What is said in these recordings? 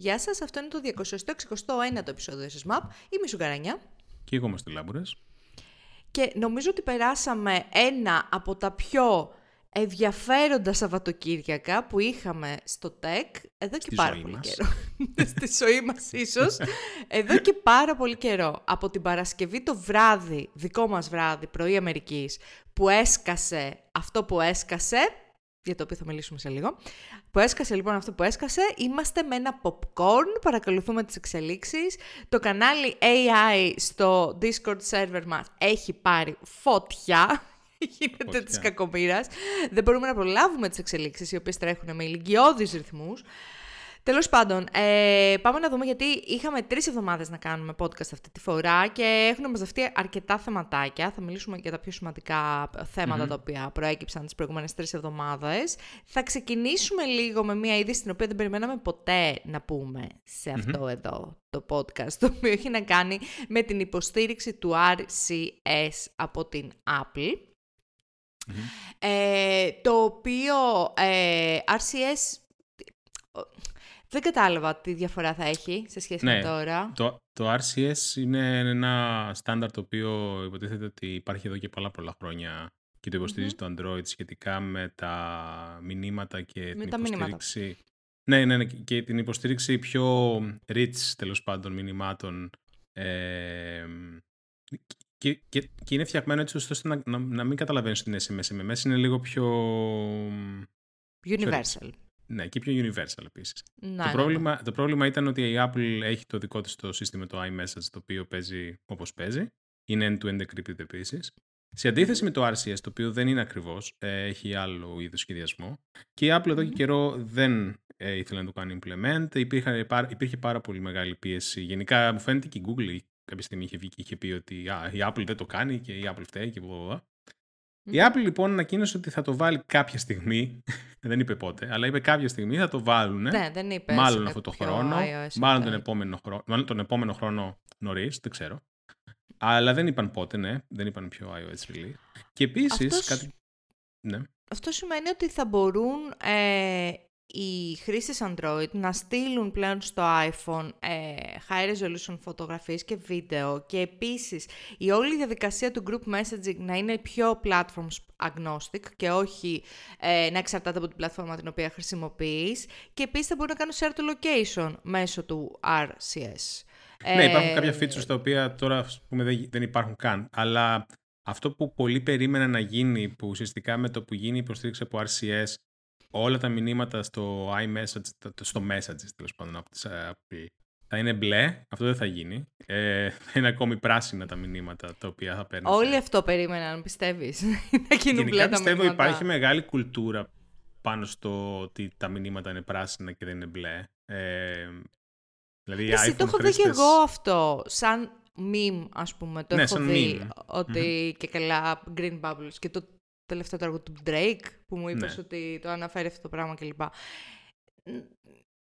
Γεια σας, αυτό είναι το 261ο επεισόδιο της MAP. Είμαι η Σουγκαρανιά. Και εγώ είμαστε Λάμπουρες. Και νομίζω ότι περάσαμε ένα από τα πιο ενδιαφέροντα Σαββατοκύριακα που είχαμε στο ΤΕΚ εδώ και πάρα πολύ καιρό. Στη ζωή μας ίσως. εδώ και πάρα πολύ καιρό. Από την Παρασκευή το βράδυ, δικό μας βράδυ, πρωί Αμερικής, που έσκασε αυτό που έσκασε, για το οποίο θα μιλήσουμε σε λίγο. Που έσκασε λοιπόν αυτό που έσκασε, είμαστε με ένα popcorn, παρακολουθούμε τις εξελίξεις. Το κανάλι AI στο Discord server μας έχει πάρει φωτιά, γίνεται της κακομοίρας. Δεν μπορούμε να προλάβουμε τις εξελίξεις, οι οποίες τρέχουν με ηλικιώδεις ρυθμούς. Τέλος πάντων, ε, πάμε να δούμε γιατί είχαμε τρεις εβδομάδες να κάνουμε podcast αυτή τη φορά και έχουν μαζευτεί αρκετά θεματάκια. Θα μιλήσουμε για τα πιο σημαντικά τα οποία προέκυψαν τις προηγούμενες τρεις εβδομάδες. Θα ξεκινήσουμε λίγο με μια είδηση την οποία δεν περιμέναμε ποτέ να πούμε σε αυτό εδώ το podcast, το οποίο έχει να κάνει με την υποστήριξη του RCS από την Apple. Ε, το οποίο ε, RCS δεν κατάλαβα τι διαφορά θα έχει σε σχέση με ναι, τώρα. Το, το RCS είναι ένα στάνταρ το οποίο υποτίθεται ότι υπάρχει εδώ και πολλά πολλά χρόνια και το υποστηριζει το Android σχετικά με τα μηνύματα και την υποστήριξη... Ναι, ναι, ναι, και την υποστήριξη πιο rich τέλος πάντων μηνυμάτων ε, και, και, και είναι φτιαγμένο έτσι ώστε να, να, να μην καταλαβαίνεις την SMS. MMS είναι λίγο πιο... Universal. Ναι, και πιο universal επίσης. Το, ναι, ναι. πρόβλημα, ναι. το πρόβλημα ήταν ότι η Apple έχει το δικό της το σύστημα το iMessage το οποίο παίζει όπως παίζει. Είναι end-to-end encrypted επίσης. Σε αντίθεση με το RCS, το οποίο δεν είναι ακριβώς, ε, έχει άλλο είδο σχεδιασμό. Και η Apple εδώ και καιρό δεν ε, ήθελε να το κάνει implement. Υπήρχε, υπήρχε πάρα πολύ μεγάλη πίεση. Γενικά, μου φαίνεται και η Google κάποια στιγμή είχε βγει και είχε πει ότι α, η Apple δεν το κάνει και η Apple φταίει και μπλα. Η Apple λοιπόν ανακοίνωσε ότι θα το βάλει κάποια στιγμή. δεν είπε πότε, αλλά είπε κάποια στιγμή θα το βάλουν. Ναι, δεν είπε. Μάλλον αυτό το χρόνο. μάλλον τον επόμενο, χρόνο, μάλλον τον επόμενο χρόνο νωρίς, δεν ξέρω. Αλλά δεν είπαν πότε, ναι. Δεν είπαν πιο iOS release. Και επίσης. Κάτι... Ναι. Αυτό σημαίνει ότι θα μπορούν ε, οι χρήστες Android να στείλουν πλέον στο iPhone ε, high resolution φωτογραφίες και βίντεο και επίσης η όλη διαδικασία του group messaging να είναι πιο platforms agnostic και όχι ε, να εξαρτάται από την πλατφόρμα την οποία χρησιμοποιείς και επίσης θα μπορούν να κάνουν share to location μέσω του RCS. Ναι, υπάρχουν κάποια features τα οποία τώρα πούμε, δεν υπάρχουν καν, αλλά αυτό που πολλοί περίμεναν να γίνει, που ουσιαστικά με το που γίνει η υποστήριξη από RCS όλα τα μηνύματα στο iMessage, στο Messages τέλος πάντων από τις Apple, θα είναι μπλε, αυτό δεν θα γίνει. Ε, θα είναι ακόμη πράσινα τα μηνύματα τα οποία θα παίρνεις. Όλοι αυτό περίμεναν, πιστεύεις. να γίνουν μπλε τα πιστεύω υπάρχει μεγάλη κουλτούρα πάνω στο ότι τα μηνύματα είναι πράσινα και δεν είναι μπλε. Ε, δηλαδή, Εσύ το έχω δει και εγώ αυτό, σαν meme ας πούμε, το ναι, έχω δει, ότι και καλά green bubbles και το τελευταίο έργο του Drake που μου είπες ναι. ότι το αναφέρει αυτό το πράγμα κλπ.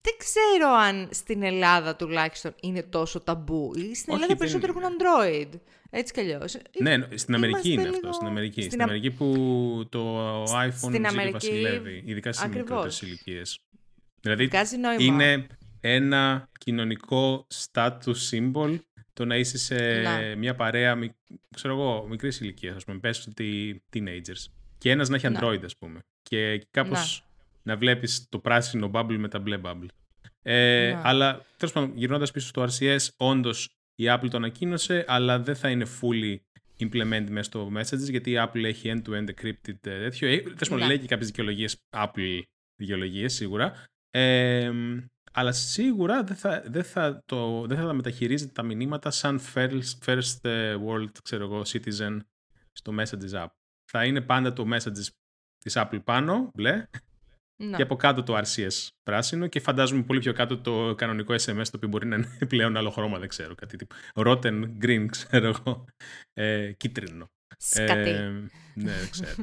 Δεν ξέρω αν στην Ελλάδα τουλάχιστον είναι τόσο ταμπού. Στην Ελλάδα περισσότερο έχουν Android. Έτσι κι αλλιώς. Ναι, στην Αμερική είναι αυτό. Στην Αμερική. Στην, Αμερική που το iPhone στην Αμερική... βασιλεύει, ειδικά στις μικρότερες ηλικίες. Δηλαδή είναι ένα κοινωνικό status symbol το να είσαι σε να. μια παρέα, ξέρω εγώ, μικρής ηλικίας, ας πούμε, πες ότι teenagers. Και ένας να έχει Android, ας πούμε. Και κάπως να. να βλέπεις το πράσινο bubble με τα μπλε bubble. Ε, αλλά τέλος πάντων, γυρνώντας πίσω στο RCS, όντως η Apple το ανακοίνωσε, αλλά δεν θα είναι fully implement μέσα στο messages, γιατί η Apple έχει end-to-end encrypted ε, τέτοιο. Ε, τέλος πάντων, λέει και κάποιες δικαιολογίες, Apple δικαιολογίες σίγουρα. Ε, αλλά σίγουρα δεν θα, δεν θα, το, δεν θα τα μεταχειρίζεται τα μηνύματα σαν first, first ε, world ξέρω εγώ, citizen στο Messages app. Θα είναι πάντα το Messages της Apple πάνω, μπλε, να. και από κάτω το RCS πράσινο και φαντάζομαι πολύ πιο κάτω το κανονικό SMS το οποίο μπορεί να είναι πλέον άλλο χρώμα, δεν ξέρω, κάτι τύπου rotten green, ξέρω εγώ, ε, κίτρινο. Σκατή. Ε, ναι, δεν ξέρω.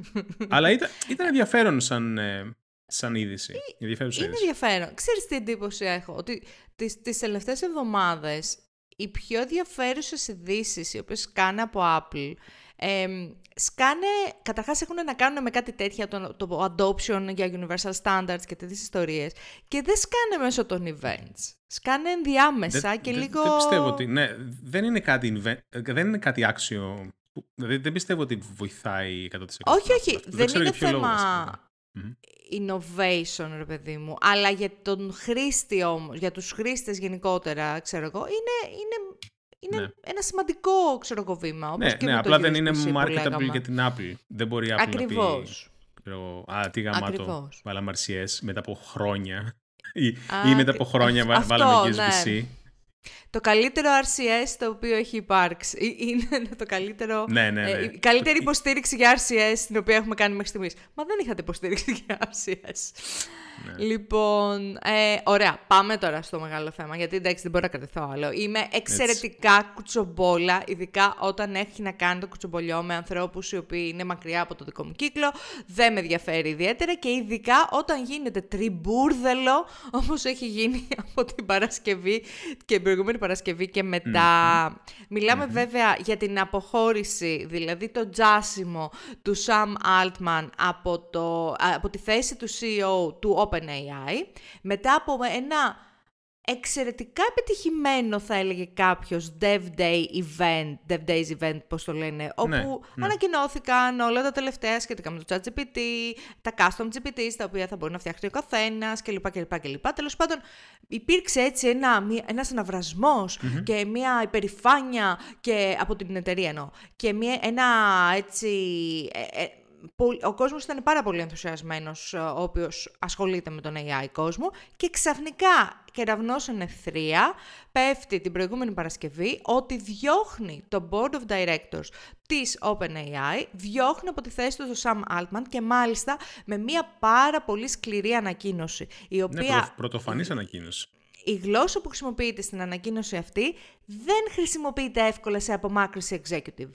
Αλλά ήταν, ήταν ενδιαφέρον σαν, ε, σαν είδηση. Είναι είδηση. ενδιαφέρον. Ξέρεις τι εντύπωση έχω, ότι τις, τις τελευταίες εβδομάδες οι πιο ενδιαφέρουσες ειδήσεις οι οποίες κάνει από Apple Ε, σκάνε, καταρχάς έχουν να κάνουν με κάτι τέτοια, το, το adoption για universal standards και τέτοιες ιστορίες και δεν σκάνε μέσω των events. Σκάνε ενδιάμεσα και λίγο... Δεν πιστεύω ότι, ναι, δεν είναι κάτι, δεν είναι κάτι άξιο, δηλαδή δεν πιστεύω ότι βοηθάει 100%. Όχι, όχι, δεν, δεν είναι θέμα innovation, ρε παιδί μου, αλλά για τον χρήστη όμως, για τους χρήστες γενικότερα, ξέρω εγώ, είναι, είναι είναι ναι. ένα σημαντικό ξέρω εγώ, βήμα. Όπως ναι, και ναι απλά δεν είναι marketable για την Apple. Δεν μπορεί η Apple Ακριβώς. να πει Α, τι γαμάτο, βάλαμε RCS μετά από χρόνια. ή, Α, ή μετά από χρόνια αυτό, βάλαμε USB-C. Ναι. Το καλύτερο RCS το οποίο έχει υπάρξει. Είναι το καλύτερο. Ναι, ναι, ναι. Ε, η καλύτερη υποστήριξη για RCS την οποία έχουμε κάνει μέχρι στιγμής. Μα δεν είχατε υποστήριξη για RCS. Ναι. Λοιπόν, ε, ωραία, πάμε τώρα στο μεγάλο θέμα, γιατί εντάξει δεν μπορώ να κρατηθώ άλλο. Είμαι εξαιρετικά Έτσι. κουτσομπόλα, ειδικά όταν έχει να κάνει το κουτσομπολιό με ανθρώπους οι οποίοι είναι μακριά από το δικό μου κύκλο, δεν με ενδιαφέρει ιδιαίτερα και ειδικά όταν γίνεται τριμπούρδελο, όπως έχει γίνει από την Παρασκευή και την προηγούμενη Παρασκευή και μετα μιλαμε βέβαια για την αποχώρηση, δηλαδή το τζάσιμο του Sam Altman από, το, από τη θέση του CEO του OpenAI, μετά από ένα εξαιρετικά επιτυχημένο θα έλεγε κάποιος Dev Day event, Dev Days event πώς το λένε, ναι, όπου ναι. ανακοινώθηκαν όλα τα τελευταία σχετικά με το ChatGPT, τα custom GPT, τα οποία θα μπορεί να φτιάξει ο καθένας κλπ. κλπ, κλπ. Τέλος πάντων υπήρξε έτσι ένα, ένας αναβρασμος και μια υπερηφάνεια και από την εταιρεία εννοώ, και μια, ένα έτσι... Ε, ε, ο κόσμος ήταν πάρα πολύ ενθουσιασμένος, ε, ο οποίος ασχολείται με τον AI κόσμο και ξαφνικά κεραυνός εν ευθρία πέφτει την προηγούμενη Παρασκευή ότι διώχνει το Board of Directors της OpenAI, διώχνει από τη θέση του τον Sam Altman και μάλιστα με μια πάρα πολύ σκληρή ανακοίνωση. Η ναι, οποία... Ναι, πρωτοφανής ανακοίνωση. Η γλώσσα που χρησιμοποιείται στην ανακοίνωση αυτή δεν χρησιμοποιείται εύκολα σε απομάκρυση executive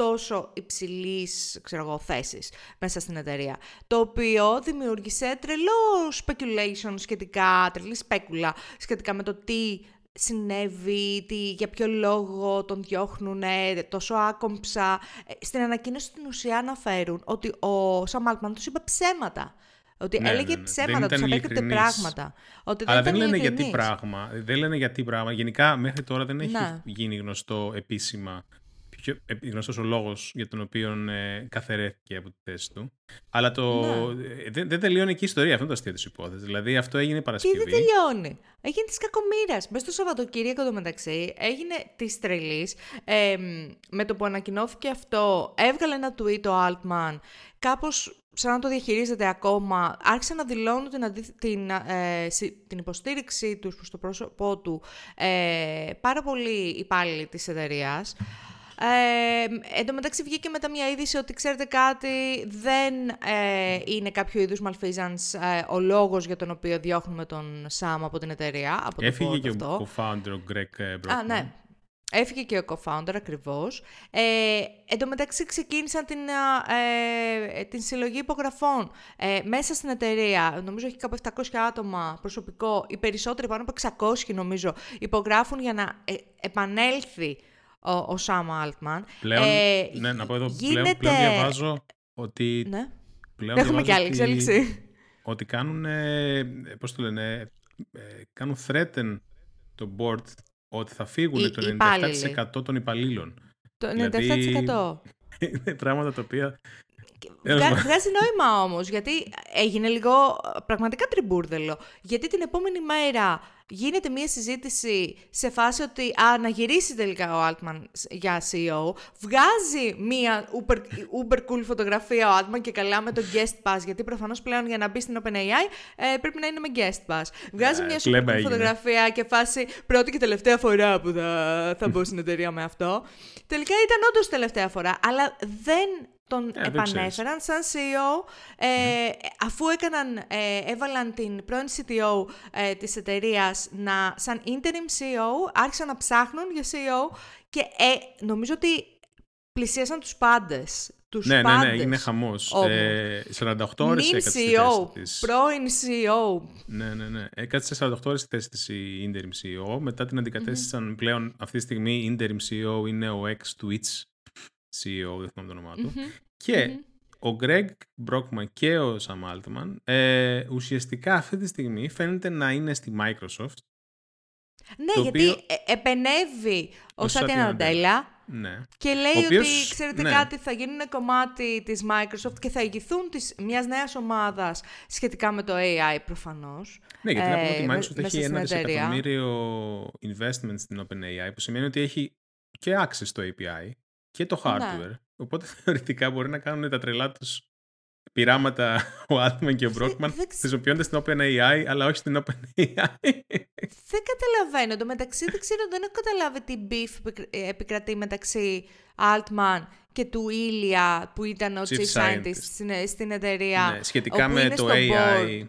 τόσο υψηλής ξέρω εγώ, θέσης μέσα στην εταιρεία. Το οποίο δημιούργησε τρελό speculation σχετικά, τρελή σπέκουλα σχετικά με το τι συνέβη, τι, για ποιο λόγο τον διώχνουν τόσο άκομψα. Ε, στην ανακοίνωση στην ουσία αναφέρουν ότι ο Σαμάλτμαν τους είπε ψέματα. Ότι ναι, έλεγε ναι, ναι. ψέματα, τους απέκρυπτε πράγματα. Ότι Αλλά δεν, δεν λένε γιατί πράγμα. Δεν λένε γιατί πράγμα. Γενικά μέχρι τώρα δεν έχει ναι. γίνει γνωστό επίσημα πιο γνωστός ο λόγος για τον οποίο ε, καθαιρέθηκε από τη θέση του. Αλλά το... Ναι. Ε, δεν, δεν τελειώνει εκεί η ιστορία, αυτό είναι το αστείο της υπόθεσης. Δηλαδή αυτό έγινε Παρασκευή. Και δεν τελειώνει; Έγινε της κακομοίρας. Μέσα στο Σαββατοκύριακο το μεταξύ έγινε της τρελής. Ε, με το που ανακοινώθηκε αυτό, έβγαλε ένα tweet ο Altman, κάπως σαν να το διαχειρίζεται ακόμα, άρχισε να δηλώνουν την, την, ε, την υποστήριξή τους προς το πρόσωπό του ε, πάρα πολλοί υπάλληλοι της εταιρείας. Ε, εν τω μεταξύ βγήκε μετά μια είδηση ότι ξέρετε κάτι, δεν ε, είναι κάποιο είδους malfeasance ε, ο λόγος για τον οποίο διώχνουμε τον Σάμ από την εταιρεία. Από Έφυγε και αυτό. ο co-founder, ο Greg Brockman. Α, ναι. Έφυγε και ο co-founder ακριβώς. Ε, εν τω μεταξύ ξεκίνησαν την, ε, την συλλογή υπογραφών ε, μέσα στην εταιρεία. Νομίζω έχει κάπου 700 άτομα προσωπικό. Οι περισσότεροι, πάνω από 600 νομίζω, υπογράφουν για να ε, επανέλθει ο, ο Σάμ Αλτμαν. Πλέον, ε, ναι, να πω εδώ, γίνεται... πλέον, πλέον διαβάζω ότι... Ναι. Πλέον Έχουμε και άλλη εξέλιξη. Ότι, κάνουν, πώς το λένε, ε, κάνουν threaten το board ότι θα φύγουν το 97% των υπαλλήλων. Το 97%. Δηλαδή, είναι πράγματα τα οποία Βγάζει νόημα όμως, γιατί έγινε λίγο πραγματικά τριμπούρδελο. Γιατί την επόμενη μέρα γίνεται μια συζήτηση σε φάση ότι α, να γυρίσει τελικά ο Altman για CEO, βγάζει μια uber, uber cool φωτογραφία ο Altman και καλά με το guest pass, γιατί προφανώς πλέον για να μπει στην OpenAI ε, πρέπει να είναι με guest pass. Βγάζει μια super cool φωτογραφία και φάση πρώτη και τελευταία φορά που θα, θα μπω στην εταιρεία με αυτό. Τελικά ήταν όντως τελευταία φορά, αλλά δεν τον ε, επανέφεραν σαν CEO ε, αφού έκαναν, ε, έβαλαν την πρώην CTO ε, της εταιρείας να, σαν interim CEO, άρχισαν να ψάχνουν για CEO και ε, νομίζω ότι πλησίασαν τους πάντες. Τους ναι, πάντες, ναι, ναι, είναι χαμός. Ε, 48 ώρες έκατσε στη θέση της. πρώην CEO. Ναι, ναι, ναι. Έκατσε 48 ώρες στη θέση της η interim CEO. Μετά την αντικατέστησαν mm-hmm. πλέον αυτή τη στιγμή interim CEO είναι ο ex Twitch CEO, δεν θυμάμαι το όνομά του. Και ο Greg Brockman και ο Sam Altman ε, ουσιαστικά αυτή τη στιγμή φαίνεται να είναι στη Microsoft. Ναι, γιατί ε, επενεύει ο Σάτια Ναντέλα ναι. και λέει ότι, ξέρετε ναι. κάτι, θα γίνουν κομμάτι της Microsoft και θα ηγηθούν της, μιας νέας ομάδας σχετικά με το AI προφανώς. Ναι, γιατί ε, να πούμε ότι η Microsoft έχει ένα δισεκατομμύριο investment στην OpenAI, που σημαίνει ότι έχει και access στο API και το ναι. hardware. Οπότε θεωρητικά μπορεί να κάνουν τα τρελά τους πειράματα ο Altman και ο Brockman χρησιμοποιώντας την OpenAI, αλλά όχι την OpenAI. Δεν καταλαβαίνω. Το μεταξύ δεν ξέρω, δεν έχω καταλάβει τι beef επικρατεί μεταξύ Altman και του Ήλια που ήταν ο Chief, Scientist στην, στην εταιρεία. Ναι, σχετικά με το AI.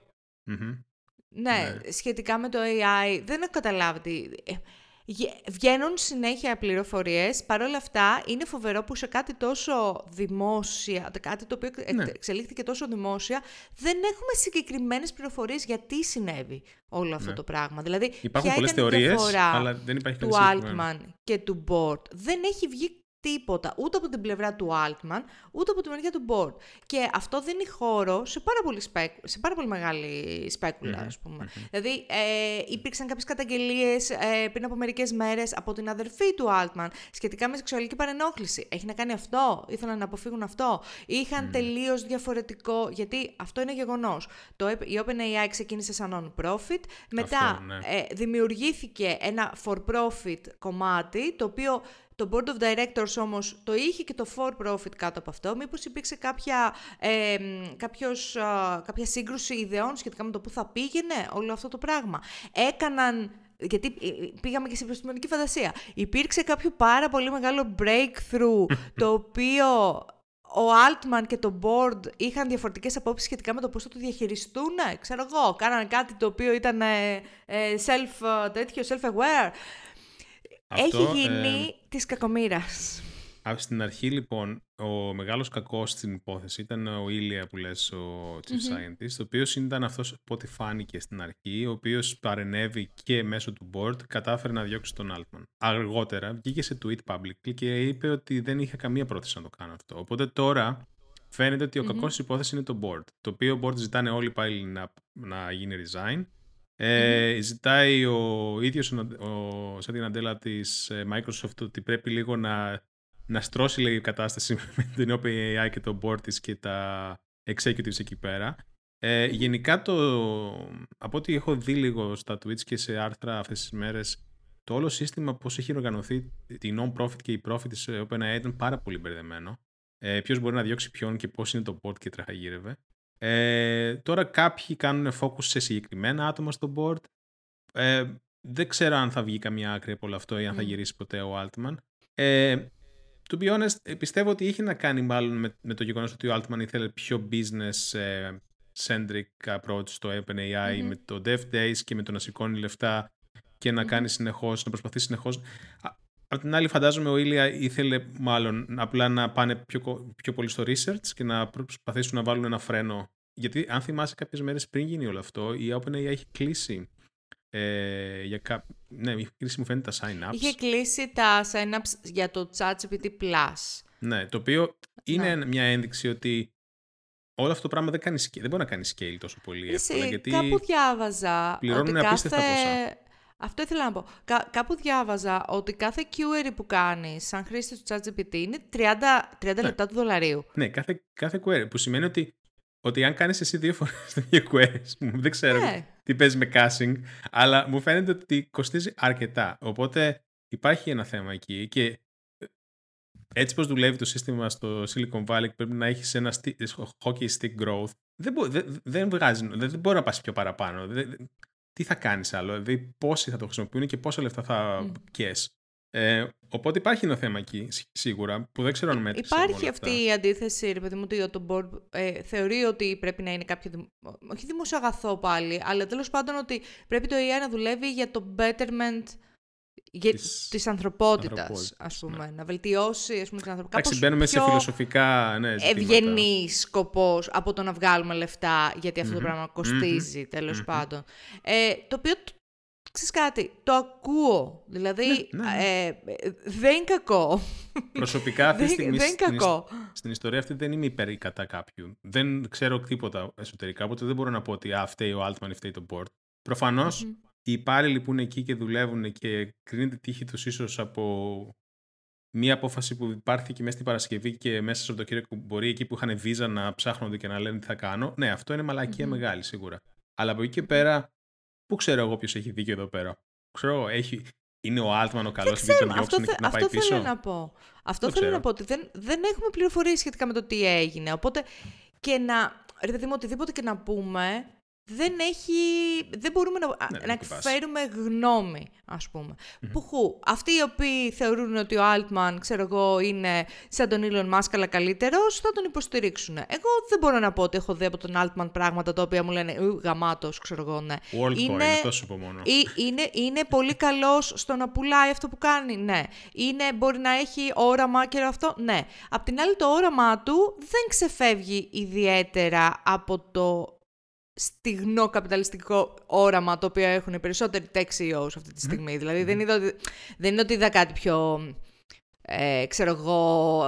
Ναι, ναι, σχετικά με το AI δεν έχω καταλάβει τι... Ε, Βγαίνουν συνέχεια πληροφορίες, παρόλα αυτά είναι φοβερό που σε κάτι τόσο δημόσια, κάτι το οποίο ναι. εξελίχθηκε τόσο δημόσια, δεν έχουμε συγκεκριμένες πληροφορίες γιατί συνέβη όλο αυτό ναι. το πράγμα. Δηλαδή, Υπάρχουν πολλές θεωρίες, αλλά δεν υπάρχει του Altman και του Board. Δεν έχει βγει τίποτα, ούτε από την πλευρά του Altman, ούτε από την μεριά του Board. Και αυτό δίνει χώρο σε πάρα πολύ, σπέκ, σε πάρα πολύ μεγάλη σπέκουλα, ας πούμε. Δηλαδή, ε, υπήρξαν κάποιες καταγγελίες ε, πριν από μερικές μέρες από την αδερφή του Altman σχετικά με σεξουαλική παρενόχληση. Έχει να κάνει αυτό, ήθελαν να αποφύγουν αυτό; Είχαν mm. τελείως διαφορετικό, γιατί αυτό είναι γεγονός. Το, η OpenAI ξεκίνησε σαν non-profit, μετά ναι. ε, δημιουργήθηκε ένα for-profit κομμάτι, το οποίο το Board of Directors όμως το είχε και το for profit κάτω από αυτό. Μήπως υπήρξε κάποια, ε, κάποιος, κάποια σύγκρουση ιδεών σχετικά με το πού θα πήγαινε όλο αυτό το πράγμα; Έκαναν γιατί ε, ε, πήγαμε και σε επιστημονική φαντασία. Υπήρξε κάποιο πάρα πολύ μεγάλο breakthrough το οποίο ο Altman και το board είχαν διαφορετικές απόψεις σχετικά με το πώς θα το διαχειριστούν. Ξέρω εγώ, κάνανε κάτι το οποίο ήταν ε, self, τέτοιο, self-aware. Έχει γίνει ε, της κακομήρας. Στην αρχή λοιπόν ο μεγάλος κακός στην υπόθεση ήταν ο Ήλια που λες ο Chief mm Scientist, ο οποίος ήταν αυτός που ό,τι φάνηκε στην αρχή, ο οποίος παρενέβη και μέσω του board κατάφερε να διώξει τον Altman. Αργότερα βγήκε σε tweet public και είπε ότι δεν είχε καμία πρόθεση να το κάνω αυτό. Οπότε τώρα φαίνεται ότι ο mm-hmm. κακός της υπόθεσης είναι το board, το οποίο board ζητάνε όλοι πάλι να, να γίνει resign ε, Ζητάει ο ίδιος ο Σάντι Ναντέλα της ε, Microsoft ότι πρέπει λίγο να, να στρώσει λέει, η κατάσταση με την OpenAI και το board της και τα executives εκεί πέρα. Ε, γενικά το, από ό,τι έχω δει λίγο στα Twitch και σε άρθρα αυτές τις μέρες, το όλο σύστημα πώς έχει οργανωθεί η non-profit και η profit της OpenAI ήταν πάρα πολύ μπερδεμένο. Ε, ποιος μπορεί να διώξει ποιον και πώς είναι το board και τραχαγύρευε. Ε, τώρα κάποιοι κάνουν focus σε συγκεκριμένα άτομα στο board. Ε, δεν ξέρω αν θα βγει καμία άκρη από όλο αυτό ή αν θα γυρίσει ποτέ ο Altman. Ε, to be honest, ε, πιστεύω ότι είχε να κάνει μάλλον με, με το γεγονός ότι ο Altman ήθελε πιο business ε, centric approach στο OpenAI με το Dev Days και με το να σηκώνει λεφτά και να κάνει συνεχώς, να προσπαθεί συνεχώς. Απ' την άλλη φαντάζομαι ο Ήλια ήθελε μάλλον απλά να πάνε πιο, πιο πολύ στο research και να προσπαθήσουν να βάλουν ένα φρένο. Γιατί αν θυμάσαι κάποιες μέρες πριν γίνει όλο αυτό, η OpenAI έχει κλείσει ε, για κά... Ναι, είχε κλείσει μου φαίνεται τα sign-ups. Είχε κλείσει τα sign-ups για το ChatGPT Plus. Ναι, το οποίο είναι ναι. μια ένδειξη ότι όλο αυτό το πράγμα δεν, κάνει, δεν μπορεί να κάνει scale τόσο πολύ εύκολα. Γιατί κάπου διάβαζα πληρώνουν ότι απίστευτα κάθε... ποσά. Αυτό ήθελα να πω. κάπου διάβαζα ότι κάθε query που κάνεις σαν χρήστης του ChatGPT είναι 30, 30 ναι. λεπτά του δολαρίου. Ναι, κάθε, κάθε query. Που σημαίνει ότι, ότι αν κάνεις εσύ δύο φορές το ίδιο query, δεν ξέρω ναι. τι παίζει με caching, αλλά μου φαίνεται ότι κοστίζει αρκετά. Οπότε υπάρχει ένα θέμα εκεί και ε, έτσι πως δουλεύει το σύστημα στο Silicon Valley πρέπει να έχεις ένα hockey stick growth δεν, δεν, δεν βγάζει, δεν, δεν μπορεί να πας πιο παραπάνω. Δεν, τι θα κάνεις άλλο, δηλαδή πόσοι θα το χρησιμοποιούν και πόσα λεφτά θα mm. Ε, οπότε υπάρχει ένα θέμα εκεί σίγουρα που δεν ξέρω αν μέτρησε. Υπάρχει αυτή η αντίθεση, ρε παιδί μου, ότι το board ε, θεωρεί ότι πρέπει να είναι κάποιο. Όχι δημόσιο αγαθό πάλι, αλλά τέλος πάντων ότι πρέπει το AI να δουλεύει για το betterment για της, της ανθρωπότητας, ας ναι. πούμε, να βελτιώσει ας πούμε, την ανθρωπότητα. Εντάξει, μπαίνουμε σε φιλοσοφικά ναι, Ευγενής σκοπός από το να βγάλουμε λεφτά, γιατί αυτό το πράγμα κοστίζει, τέλος πάντων. Ε, το οποίο ξέρεις κάτι, το ακούω. Δηλαδή, ναι, ναι, ναι. Ε, δεν είναι κακό. Προσωπικά αυτή τη στιγμή στην, κακό. στην ιστορία αυτή δεν είμαι υπέρ ή κατά κάποιου. Δεν ξέρω τίποτα εσωτερικά, οπότε δεν μπορώ να πω ότι α, φταίει ο Altman ή φταίει το board. Προφανώς, οι υπάλληλοι που είναι εκεί και δουλεύουν και κρίνεται τύχη τους ίσως από μία απόφαση που υπάρχει μέσα στην Παρασκευή και μέσα στο Σαββατοκύριακο μπορεί εκεί που είχαν βίζα να ψάχνονται και να λένε τι θα κάνω. Ναι, αυτό είναι μαλακία μεγάλη σίγουρα. Αλλά από εκεί και πέρα, πού ξέρω εγώ ποιος έχει δίκιο εδώ πέρα. Ξέρω, έχει, είναι ο Altman ο καλός και τον διώξουν και να πάει αυτό Θέλω να πω. Αυτό θέλω να πω ότι δεν, δεν έχουμε πληροφορίες σχετικά με το τι έγινε. Οπότε και να. Ρε παιδί μου, οτιδήποτε και να πούμε, δεν, έχει, δεν μπορούμε να, ναι, να εκφέρουμε γνώμη, ας πούμε. Mm-hmm. Πουχού, αυτοί οι οποίοι θεωρούν ότι ο Altman, ξέρω εγώ, είναι σαν τον Elon Musk, αλλά καλύτερος, θα τον υποστηρίξουν. Εγώ δεν μπορώ να πω ότι έχω δει από τον Altman πράγματα τα οποία μου λένε γαμάτος, ξέρω εγώ, ναι. είναι, τόσο πω μόνο. είναι, είναι πολύ καλός στο να πουλάει αυτό που κάνει, ναι. Είναι, μπορεί να έχει όραμα και αυτό, ναι. Απ' την άλλη το όραμά του δεν ξεφεύγει ιδιαίτερα από το στυγνό καπιταλιστικό όραμα το οποίο έχουν οι περισσότεροι tech CEOs αυτή τη στιγμή. Δηλαδή δεν, είδα, δεν είναι ότι είδα κάτι πιο, ε, ξέρω εγώ,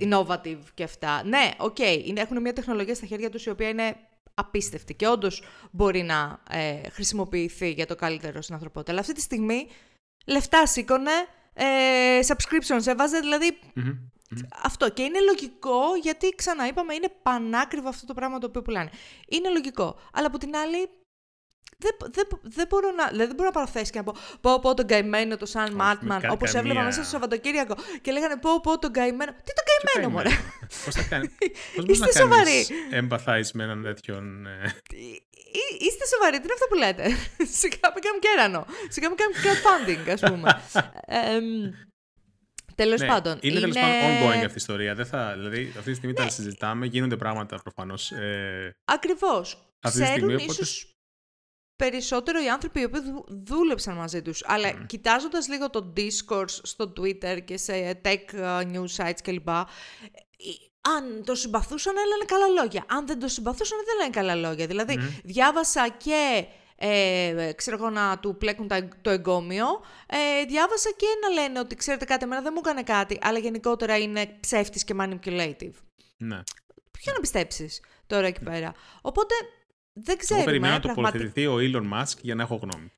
innovative και αυτά. Ναι, OK, okay, έχουν μια τεχνολογία στα χέρια τους η οποία είναι απίστευτη και όντως μπορεί να ε, χρησιμοποιηθεί για το καλύτερο στην ανθρωπότητα. Αλλά αυτή τη στιγμή λεφτά σήκωνε, ε, subscriptions έβαζε, δηλαδή αυτό. Και είναι λογικό γιατί, ξανά είπαμε, είναι πανάκριβο αυτό το πράγμα το οποίο πουλάνε. Είναι λογικό. Αλλά από την άλλη, δεν, δεν, δεν, μπορώ να, δηλαδή δεν μπορώ να παραθέσει και να πω πω πω τον καημένο το Σαν Μάτμαν, όπως καμία... έβλεπα μέσα στο Σαββατοκύριακο και λέγανε πω πω τον καημένο. Τι τον καημένο, μωρέ; Πώς θα κάνει, πώς Είστε να σοβαροί. Empathize με έναν τέτοιον... Ε; Είστε σοβαροί, τι είναι αυτό που λέτε; Σιγά μην κάνουμε κέρανο. Σιγά μην κάνουμε crowdfunding, ας πούμε. Τέλος ναι, πάντων. Είναι, είναι... τέλο πάντων ongoing αυτή η ιστορία. Δεν θα, δηλαδή, αυτή τη στιγμή ναι. τα συζητάμε, γίνονται πράγματα προφανώς. Ε, Ακριβώς. Ξέρουν ίσως περισσότερο οι άνθρωποι οι οποίοι δούλεψαν μαζί τους. Αλλά mm. κοιτάζοντας λίγο το discourse στο Twitter και σε tech uh, news sites κλπ. Ε, αν το συμπαθούσαν, έλανε καλά λόγια. Αν δεν το συμπαθούσαν, δεν λένε καλά λόγια. Δηλαδή, διάβασα και ε, ξέρω εγώ να του πλέκουν το εγκόμιο, ε, διάβασα και να λένε ότι ξέρετε κάτι, εμένα δεν μου έκανε κάτι, αλλά γενικότερα είναι ψεύτης και manipulative. Ναι. Ποιο να πιστέψεις τώρα εκεί πέρα. Οπότε δεν ξέρουμε. Εγώ περιμένω να το τοποθετηθεί ο Elon Musk για να έχω γνώμη.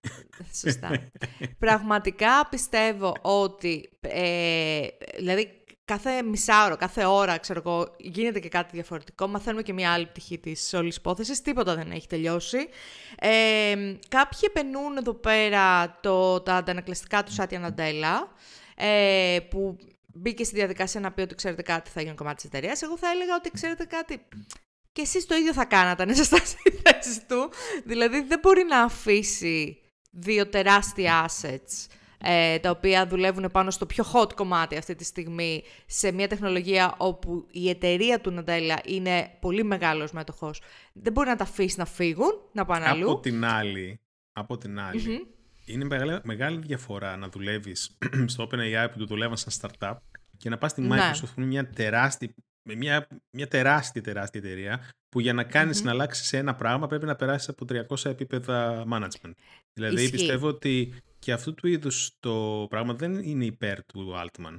Σωστά. πραγματικά πιστεύω ότι, ε, δηλαδή κάθε μισάωρο, κάθε ώρα, ξέρω εγώ, γίνεται και κάτι διαφορετικό. Μαθαίνουμε και μια άλλη πτυχή της όλης υπόθεσης. Τίποτα δεν έχει τελειώσει. Ε, κάποιοι επενούν εδώ πέρα το, τα αντανακλαστικά του Σάτια Ναντέλα, ε, που μπήκε στη διαδικασία να πει ότι ξέρετε κάτι θα γίνει κομμάτι της εταιρείας. Εγώ θα έλεγα ότι ξέρετε κάτι. Και εσείς το ίδιο θα κάνατε αν ήσασταν στη θέση του. Δηλαδή δεν μπορεί να αφήσει δύο τεράστια assets ε, τα οποία δουλεύουν πάνω στο πιο hot κομμάτι αυτή τη στιγμή σε μια τεχνολογία όπου η εταιρεία του Ναντέλα είναι πολύ μεγάλος μέτοχος. Δεν μπορεί να τα αφήσει να φύγουν, να πάνε αλλού. Από την άλλη, από την αλλη είναι μεγάλη, μεγάλη διαφορά να δουλεύεις στο OpenAI που του δουλεύαν σαν startup και να πας στη ναι. Microsoft που είναι μια τεράστια, μια, μια τεράστια τεράστια εταιρεία που για να κάνεις να αλλάξεις ένα πράγμα πρέπει να περάσεις από 300 επίπεδα management. Δηλαδή πιστεύω ότι και αυτού του είδους το πράγμα δεν είναι υπέρ του Altman.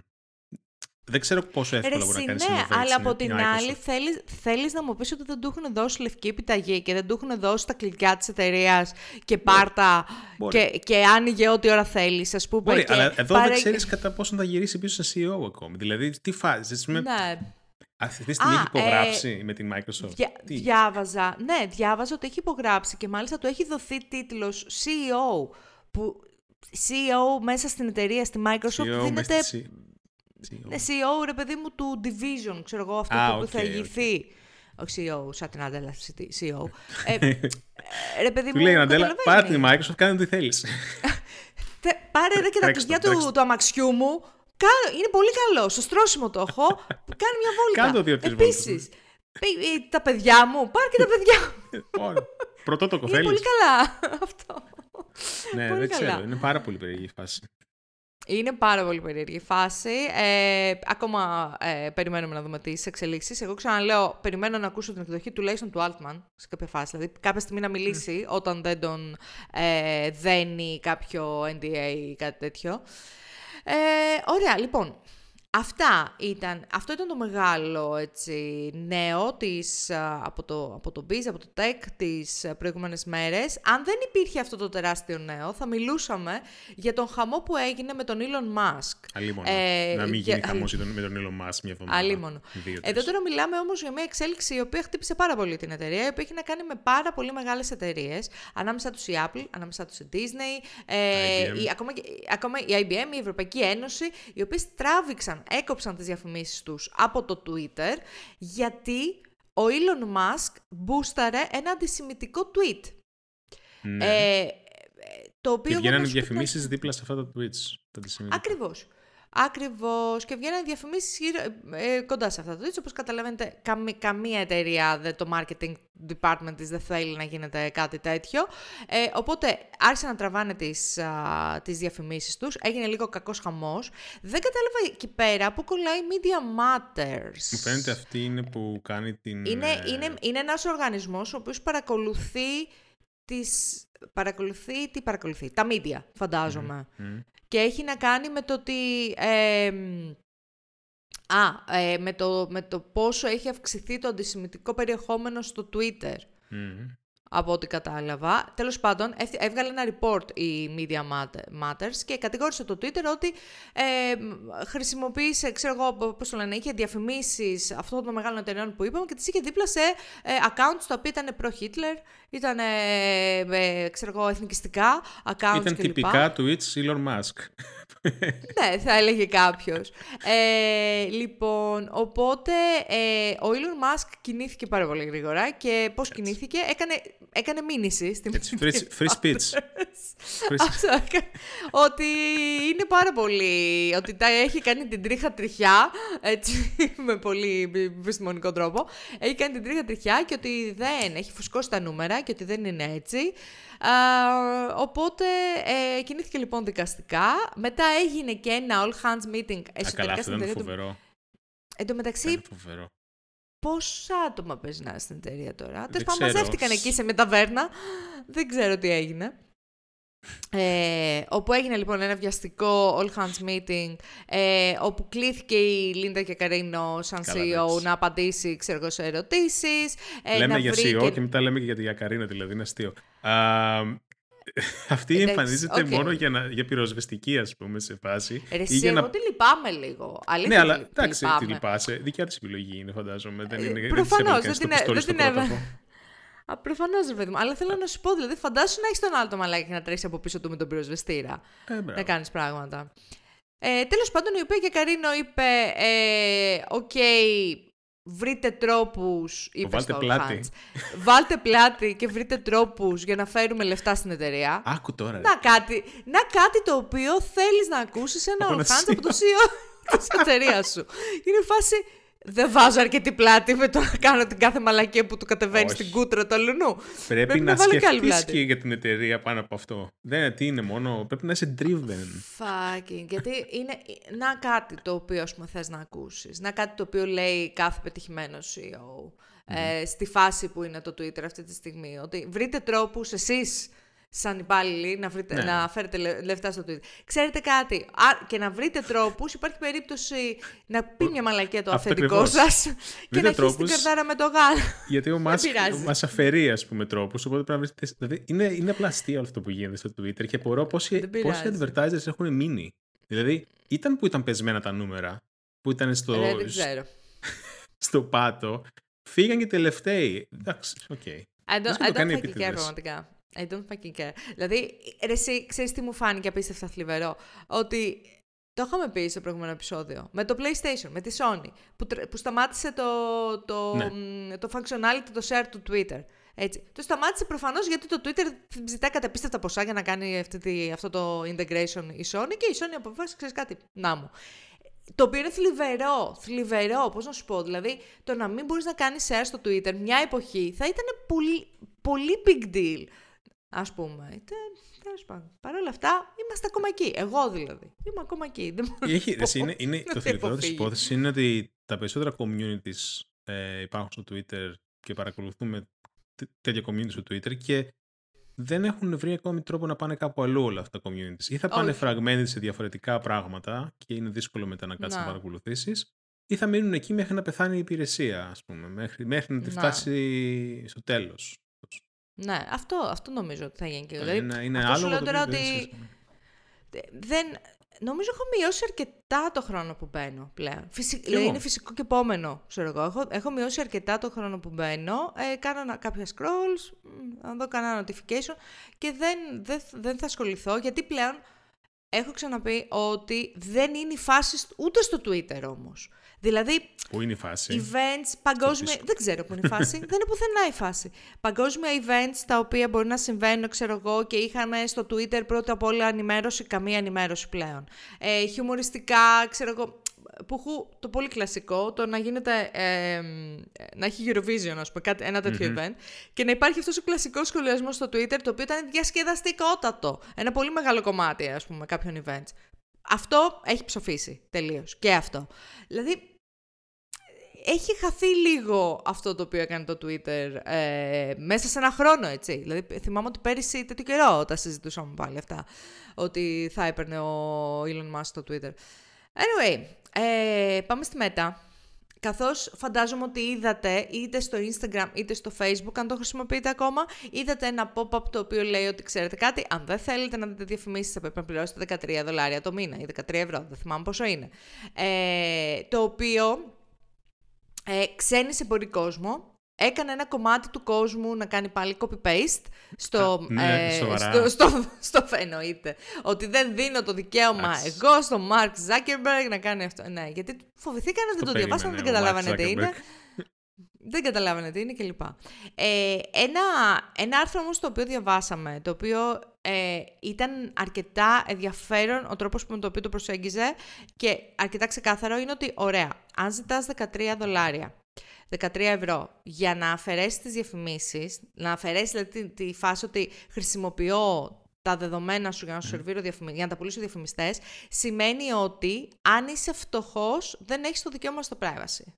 Δεν ξέρω πόσο εύκολα μπορεί να κάνεις Ναι, αλλά από την άλλη θέλεις, θέλεις να μου πεις ότι δεν του έχουν δώσει λευκή επιταγή και δεν του έχουν δώσει τα κλειδιά της εταιρείας και πάρτα και, και άνοιγε ό,τι ώρα θέλεις, ας πούμε. Μπορεί, αλλά εδώ πάρε... δεν ξέρεις κατά πόσο θα γυρίσει πίσω σε CEO ακόμη. Δηλαδή, τι φάση. Με... Ναι. Αυτή τη στιγμή έχει υπογράψει ε, με την Microsoft. Δια, διάβαζα, ναι, διάβαζα ότι έχει υπογράψει και μάλιστα του έχει δοθεί τίτλος CEO που CEO μέσα στην εταιρεία, στη Microsoft, CEO δίνεται... CEO. CEO, CEO, ρε παιδί μου, του Division, ξέρω εγώ, αυτό ah, που okay, θα ηγηθεί. Okay. Όχι CEO, σαν την Αντέλα, CEO. ε, ρε παιδί μου, Του λέει Αντέλα, πάρε την Microsoft, κάνε ό,τι θέλεις. πάρε ρε και τα κλειδιά του, του αμαξιού μου, είναι πολύ καλό. Στο στρώσιμο το έχω. Κάνει μια βόλτα. Κάνε το δύο Επίσης. Τα παιδιά μου. Πάρε και τα παιδιά μου. Πρωτό το κοφέλι. Είναι πολύ καλά αυτό. Ναι, δεν ξέρω. Είναι πάρα πολύ περίεργη η φάση. Είναι πάρα πολύ περίεργη φάση. Ε, ακόμα ε, περιμένουμε να δούμε τις εξελίξεις. Εγώ ξαναλέω, περιμένω να ακούσω την εκδοχή τουλάχιστον του Altman σε κάποια φάση. Δηλαδή, κάποια στιγμή να μιλήσει όταν δεν τον ε, δένει κάποιο NDA ή κάτι τέτοιο. Ε, ωραία, λοιπόν. Αυτά ήταν, αυτό ήταν το μεγάλο έτσι, νέο της, από, το, από το Biz, από το Tech τις προηγούμενες μέρες. Αν δεν υπήρχε αυτό το τεράστιο νέο, θα μιλούσαμε για τον χαμό που έγινε με τον Elon Musk. Αλίμονο. Ε, να μην γίνει για... χαμός με τον Elon Musk μια εβδομάδα. Αλίμονο. Εδώ τώρα μιλάμε όμως για μια εξέλιξη η οποία χτύπησε πάρα πολύ την εταιρεία, η οποία έχει να κάνει με πάρα πολύ μεγάλες εταιρείες, ανάμεσα τους η Apple, ανάμεσα τους η Disney, ε, η, ακόμα, ακόμα η IBM, η Ευρωπαϊκή Ένωση, οι οποίες τράβηξαν έκοψαν τις διαφημίσεις τους από το Twitter γιατί ο Elon Musk μπούσταρε ένα αντισημιτικό tweet. Ναι. Ε, το οποίο και βγαίνανε διαφημίσεις δίπλα σε αυτά τα tweets. Ακριβώς. Ακριβώς. Και βγαίνουν διαφημίσεις ε, κοντά σε αυτά το Όπως καταλαβαίνετε, καμία εταιρεία, δε, το marketing department της δεν θέλει να γίνεται κάτι τέτοιο. Ε, οπότε άρχισαν να τραβάνε τις, α, τις διαφημίσεις τους. Έγινε λίγο κακός χαμός. Δεν κατάλαβα εκεί πέρα που κολλάει Media Matters. Μου φαίνεται αυτή είναι που κάνει την... Είναι, ε... είναι, είναι ένας οργανισμός ο οποίος παρακολουθεί τις... Παρακολουθεί, τι παρακολουθεί, τα media φαντάζομαι. Και έχει να κάνει με το ότι... α, ε, με, το, με το πόσο έχει αυξηθεί το αντισημιτικό περιεχόμενο στο Twitter από ό,τι κατάλαβα. Τέλος πάντων, έβγαλε ένα report η Media Matters και κατηγόρησε το Twitter ότι ε, χρησιμοποίησε, ξέρω εγώ πώς το λένε, είχε διαφημίσεις αυτών των μεγάλων εταιρεών που είπαμε και τις είχε δίπλα σε ε, accounts τα οποία ήταν προ-Hitler, ήταν ε, ξέρω εγώ, εθνικιστικά accounts Ήταν τυπικά tweets Elon Musk. ναι, θα έλεγε κάποιος. Ε, λοιπόν, οπότε ε, ο Elon Musk κινήθηκε πάρα πολύ γρήγορα και πώς κινήθηκε, έκανε, έκανε μήνυση στην Έτσι, free, free speech. ότι είναι πάρα πολύ. ότι τα έχει κάνει την τρίχα τριχιά. Έτσι, με πολύ επιστημονικό τρόπο. Έχει κάνει την τρίχα τριχιά και ότι δεν έχει φουσκώσει τα νούμερα και ότι δεν είναι έτσι οπότε ε, κινήθηκε λοιπόν δικαστικά. Μετά έγινε και ένα all hands meeting εσωτερικά στην εταιρεία. Φοβερό. Εν τω μεταξύ, πόσα άτομα παίζει να στην εταιρεία τώρα; Τέλο πάντων, μαζεύτηκαν εκεί σε μεταβέρνα. Δεν ξέρω τι έγινε. Ε, όπου έγινε λοιπόν ένα βιαστικό all hands meeting ε, όπου κλήθηκε η Λίντα και Καρίνο σαν CEO να απαντήσει ξέρω σε ερωτήσεις ε, λέμε για CEO και... μετά λέμε και για, την Καρίνο δηλαδή είναι αστείο αυτή εμφανίζεται μόνο για, να, για πυροσβεστική, ας πούμε, σε φάση. Ρε, ή για εγώ να... τη λυπάμαι λίγο. Αλήθεια, ναι, αλλά εντάξει, τη λυπάσαι. Δικιά της επιλογή είναι, φαντάζομαι. Δεν είναι. Ε, Προφανώς. Δεν την, δεν την Προφανώς, ρε παιδί μου. Αλλά θέλω να σου πω, δηλαδή, φαντάσου να έχεις τον άλλο το μαλάκα να τρέχεις από πίσω του με τον πυροσβεστήρα. Ε, να κάνεις πράγματα. Ε, Τέλος πάντων, η οποία Yaccarino είπε: ε, Οκ, βρείτε τρόπους, είπε Βάλτε πλάτη. Βάλτε πλάτη και βρείτε τρόπους για να φέρουμε λεφτά στην εταιρεία. Άκου τώρα. Να κάτι, να κάτι το οποίο θέλεις να ακούσεις ένα All από το CEO της εταιρείας σου. Είναι φάση, δεν βάζω αρκετή πλάτη με το να κάνω την κάθε μαλακία που του κατεβαίνει στην κούτρα του αλουνού. Πρέπει, πρέπει να, να σκεφτείς και για την εταιρεία πάνω από αυτό. Δεν τι είναι μόνο, πρέπει να είσαι driven. Fucking, γιατί είναι να κάτι το οποίο ας πούμε θες να ακούσεις. Να κάτι το οποίο λέει κάθε πετυχημένο CEO. Ε, στη φάση που είναι το Twitter αυτή τη στιγμή. Ότι βρείτε τρόπους εσείς σαν υπάλληλοι να, βρείτε, ναι. να φέρετε λεφτά στο Twitter. Ξέρετε κάτι, α, και να βρείτε τρόπους, υπάρχει περίπτωση να πει μια μαλακία το αφεντικό σας και να ρίξει την καρδάρα με το γάλα. Γιατί ο Μάσκ μας αφαιρεί, ας πούμε, τρόπους, οπότε πρέπει να βρείτε... Δηλαδή, είναι, είναι απλά αστείο αυτό που γίνεται στο Twitter και απορώ πόσοι, πόσοι advertisers έχουν μείνει. Δηλαδή, ήταν που ήταν πεσμένα τα νούμερα, που ήταν στο, δεν ξέρω. στο πάτο, φύγαν και τελευταίοι. Εντάξει, OK. Okay. I don't, I don't think πραγματικά. I don't fucking care. Δηλαδή, ρε, εσύ ξέρεις τι μου φάνηκε απίστευτα θλιβερό; Ότι το είχαμε πει στο προηγούμενο επεισόδιο. Με το PlayStation, με τη Sony, που, που σταμάτησε το, το, ναι. το functionality, το share του Twitter. Έτσι. Το σταμάτησε προφανώς γιατί το Twitter ζητάει καταπίστευτα ποσά για να κάνει αυτή αυτό το integration η Sony και η Sony αποφάσισε, ξέρεις κάτι, να μου. Το οποίο είναι θλιβερό, θλιβερό, πώς να σου πω, δηλαδή το να μην μπορείς να κάνεις share στο Twitter μια εποχή θα ήταν πολύ, πολύ big deal ας πούμε. Τέλος πάντων. Παρ' όλα αυτά, είμαστε ακόμα εκεί. Εγώ δηλαδή. Είμαι ακόμα εκεί. Έχει, εσύ, είναι, είναι, το θετικό τη υπόθεση είναι ότι τα περισσότερα communities ε, υπάρχουν στο Twitter και παρακολουθούμε τέτοια community στο Twitter και δεν έχουν βρει ακόμη τρόπο να πάνε κάπου αλλού όλα αυτά τα communities. Ή θα πάνε fragmented σε διαφορετικά πράγματα και είναι δύσκολο μετά να κάτσεις να, να παρακολουθήσεις, ή θα μείνουν εκεί μέχρι να πεθάνει η υπηρεσία, ας πούμε, μέχρι, μέχρι να τη φτάσει στο τέλος. Ναι, αυτό, αυτό νομίζω ότι θα γίνει και εγώ. Είναι, δηλαδή, είναι άλλο λέω τώρα ότι δεν, Νομίζω έχω μειώσει αρκετά το χρόνο που μπαίνω πλέον. δηλαδή είναι φυσικό και επόμενο, ξέρω εγώ. Έχω, έχω μειώσει αρκετά το χρόνο που μπαίνω. Ε, κάνω κάποια scrolls, να δω κανένα notification και δεν, δεν, δεν θα ασχοληθώ γιατί πλέον έχω ξαναπεί ότι δεν είναι η φάση ούτε στο Twitter όμως. Δηλαδή, Πού είναι η φάση; Events, παγκόσμια. Δεν ξέρω πού είναι η φάση. δεν είναι πουθενά η φάση. Παγκόσμια events τα οποία μπορεί να συμβαίνουν, ξέρω εγώ, και είχαμε στο Twitter πρώτα απ' όλα ενημέρωση, καμία ενημέρωση πλέον. Ε, χιουμοριστικά, ξέρω εγώ. Που έχω το πολύ κλασικό, το να γίνεται, ε, να έχει Eurovision, ας πούμε, κάτι, ένα event, και να υπάρχει αυτός ο κλασικός σχολιασμός στο Twitter, το οποίο ήταν διασκεδαστικότατο. Ένα πολύ μεγάλο κομμάτι, ας πούμε, κάποιων events. Αυτό έχει ψοφήσει τελείως. Και αυτό. Δηλαδή, έχει χαθεί λίγο αυτό το οποίο έκανε το Twitter ε, μέσα σε ένα χρόνο, έτσι. Δηλαδή, θυμάμαι ότι πέρυσι τέτοιο καιρό όταν συζητούσαμε πάλι αυτά, ότι θα έπαιρνε ο Elon Musk το Twitter. Anyway, ε, πάμε στη μέτα. Καθώς φαντάζομαι ότι είδατε είτε στο Instagram είτε στο Facebook, αν το χρησιμοποιείτε ακόμα, είδατε ένα pop-up το οποίο λέει ότι ξέρετε κάτι, αν δεν θέλετε να δείτε διαφημίσεις θα πρέπει να πληρώσετε 13 δολάρια το μήνα ή 13 ευρώ, δεν θυμάμαι πόσο είναι. Ε, το οποίο ε, ξένοι σε πολύ κόσμο έκανε ένα κομμάτι του κόσμου να κάνει πάλι copy-paste στο, ναι, ε, στο, στο, στο εννοείται. Ότι δεν δίνω το δικαίωμα εγώ στον Mark Zuckerberg να κάνει αυτό. Ναι, γιατί φοβηθήκαν να δεν το διαβάσαν, δεν καταλάβανε τι είναι. Δεν καταλάβανε τι είναι κλπ. Ε, ένα, ένα άρθρο όμως το οποίο διαβάσαμε, το οποίο ε, ήταν αρκετά ενδιαφέρον ο τρόπος με τον οποίο το προσέγγιζε και αρκετά ξεκάθαρο είναι ότι ωραία, αν ζητάς 13 δολάρια 13 ευρώ για να αφαιρέσεις τις διαφημίσεις, να αφαιρέσεις δηλαδή τη, φάση ότι χρησιμοποιώ τα δεδομένα σου για να σου σερβίρω διαφημι... για να τα πουλήσω διαφημιστές, σημαίνει ότι αν είσαι φτωχός, δεν έχεις το δικαίωμα στο privacy.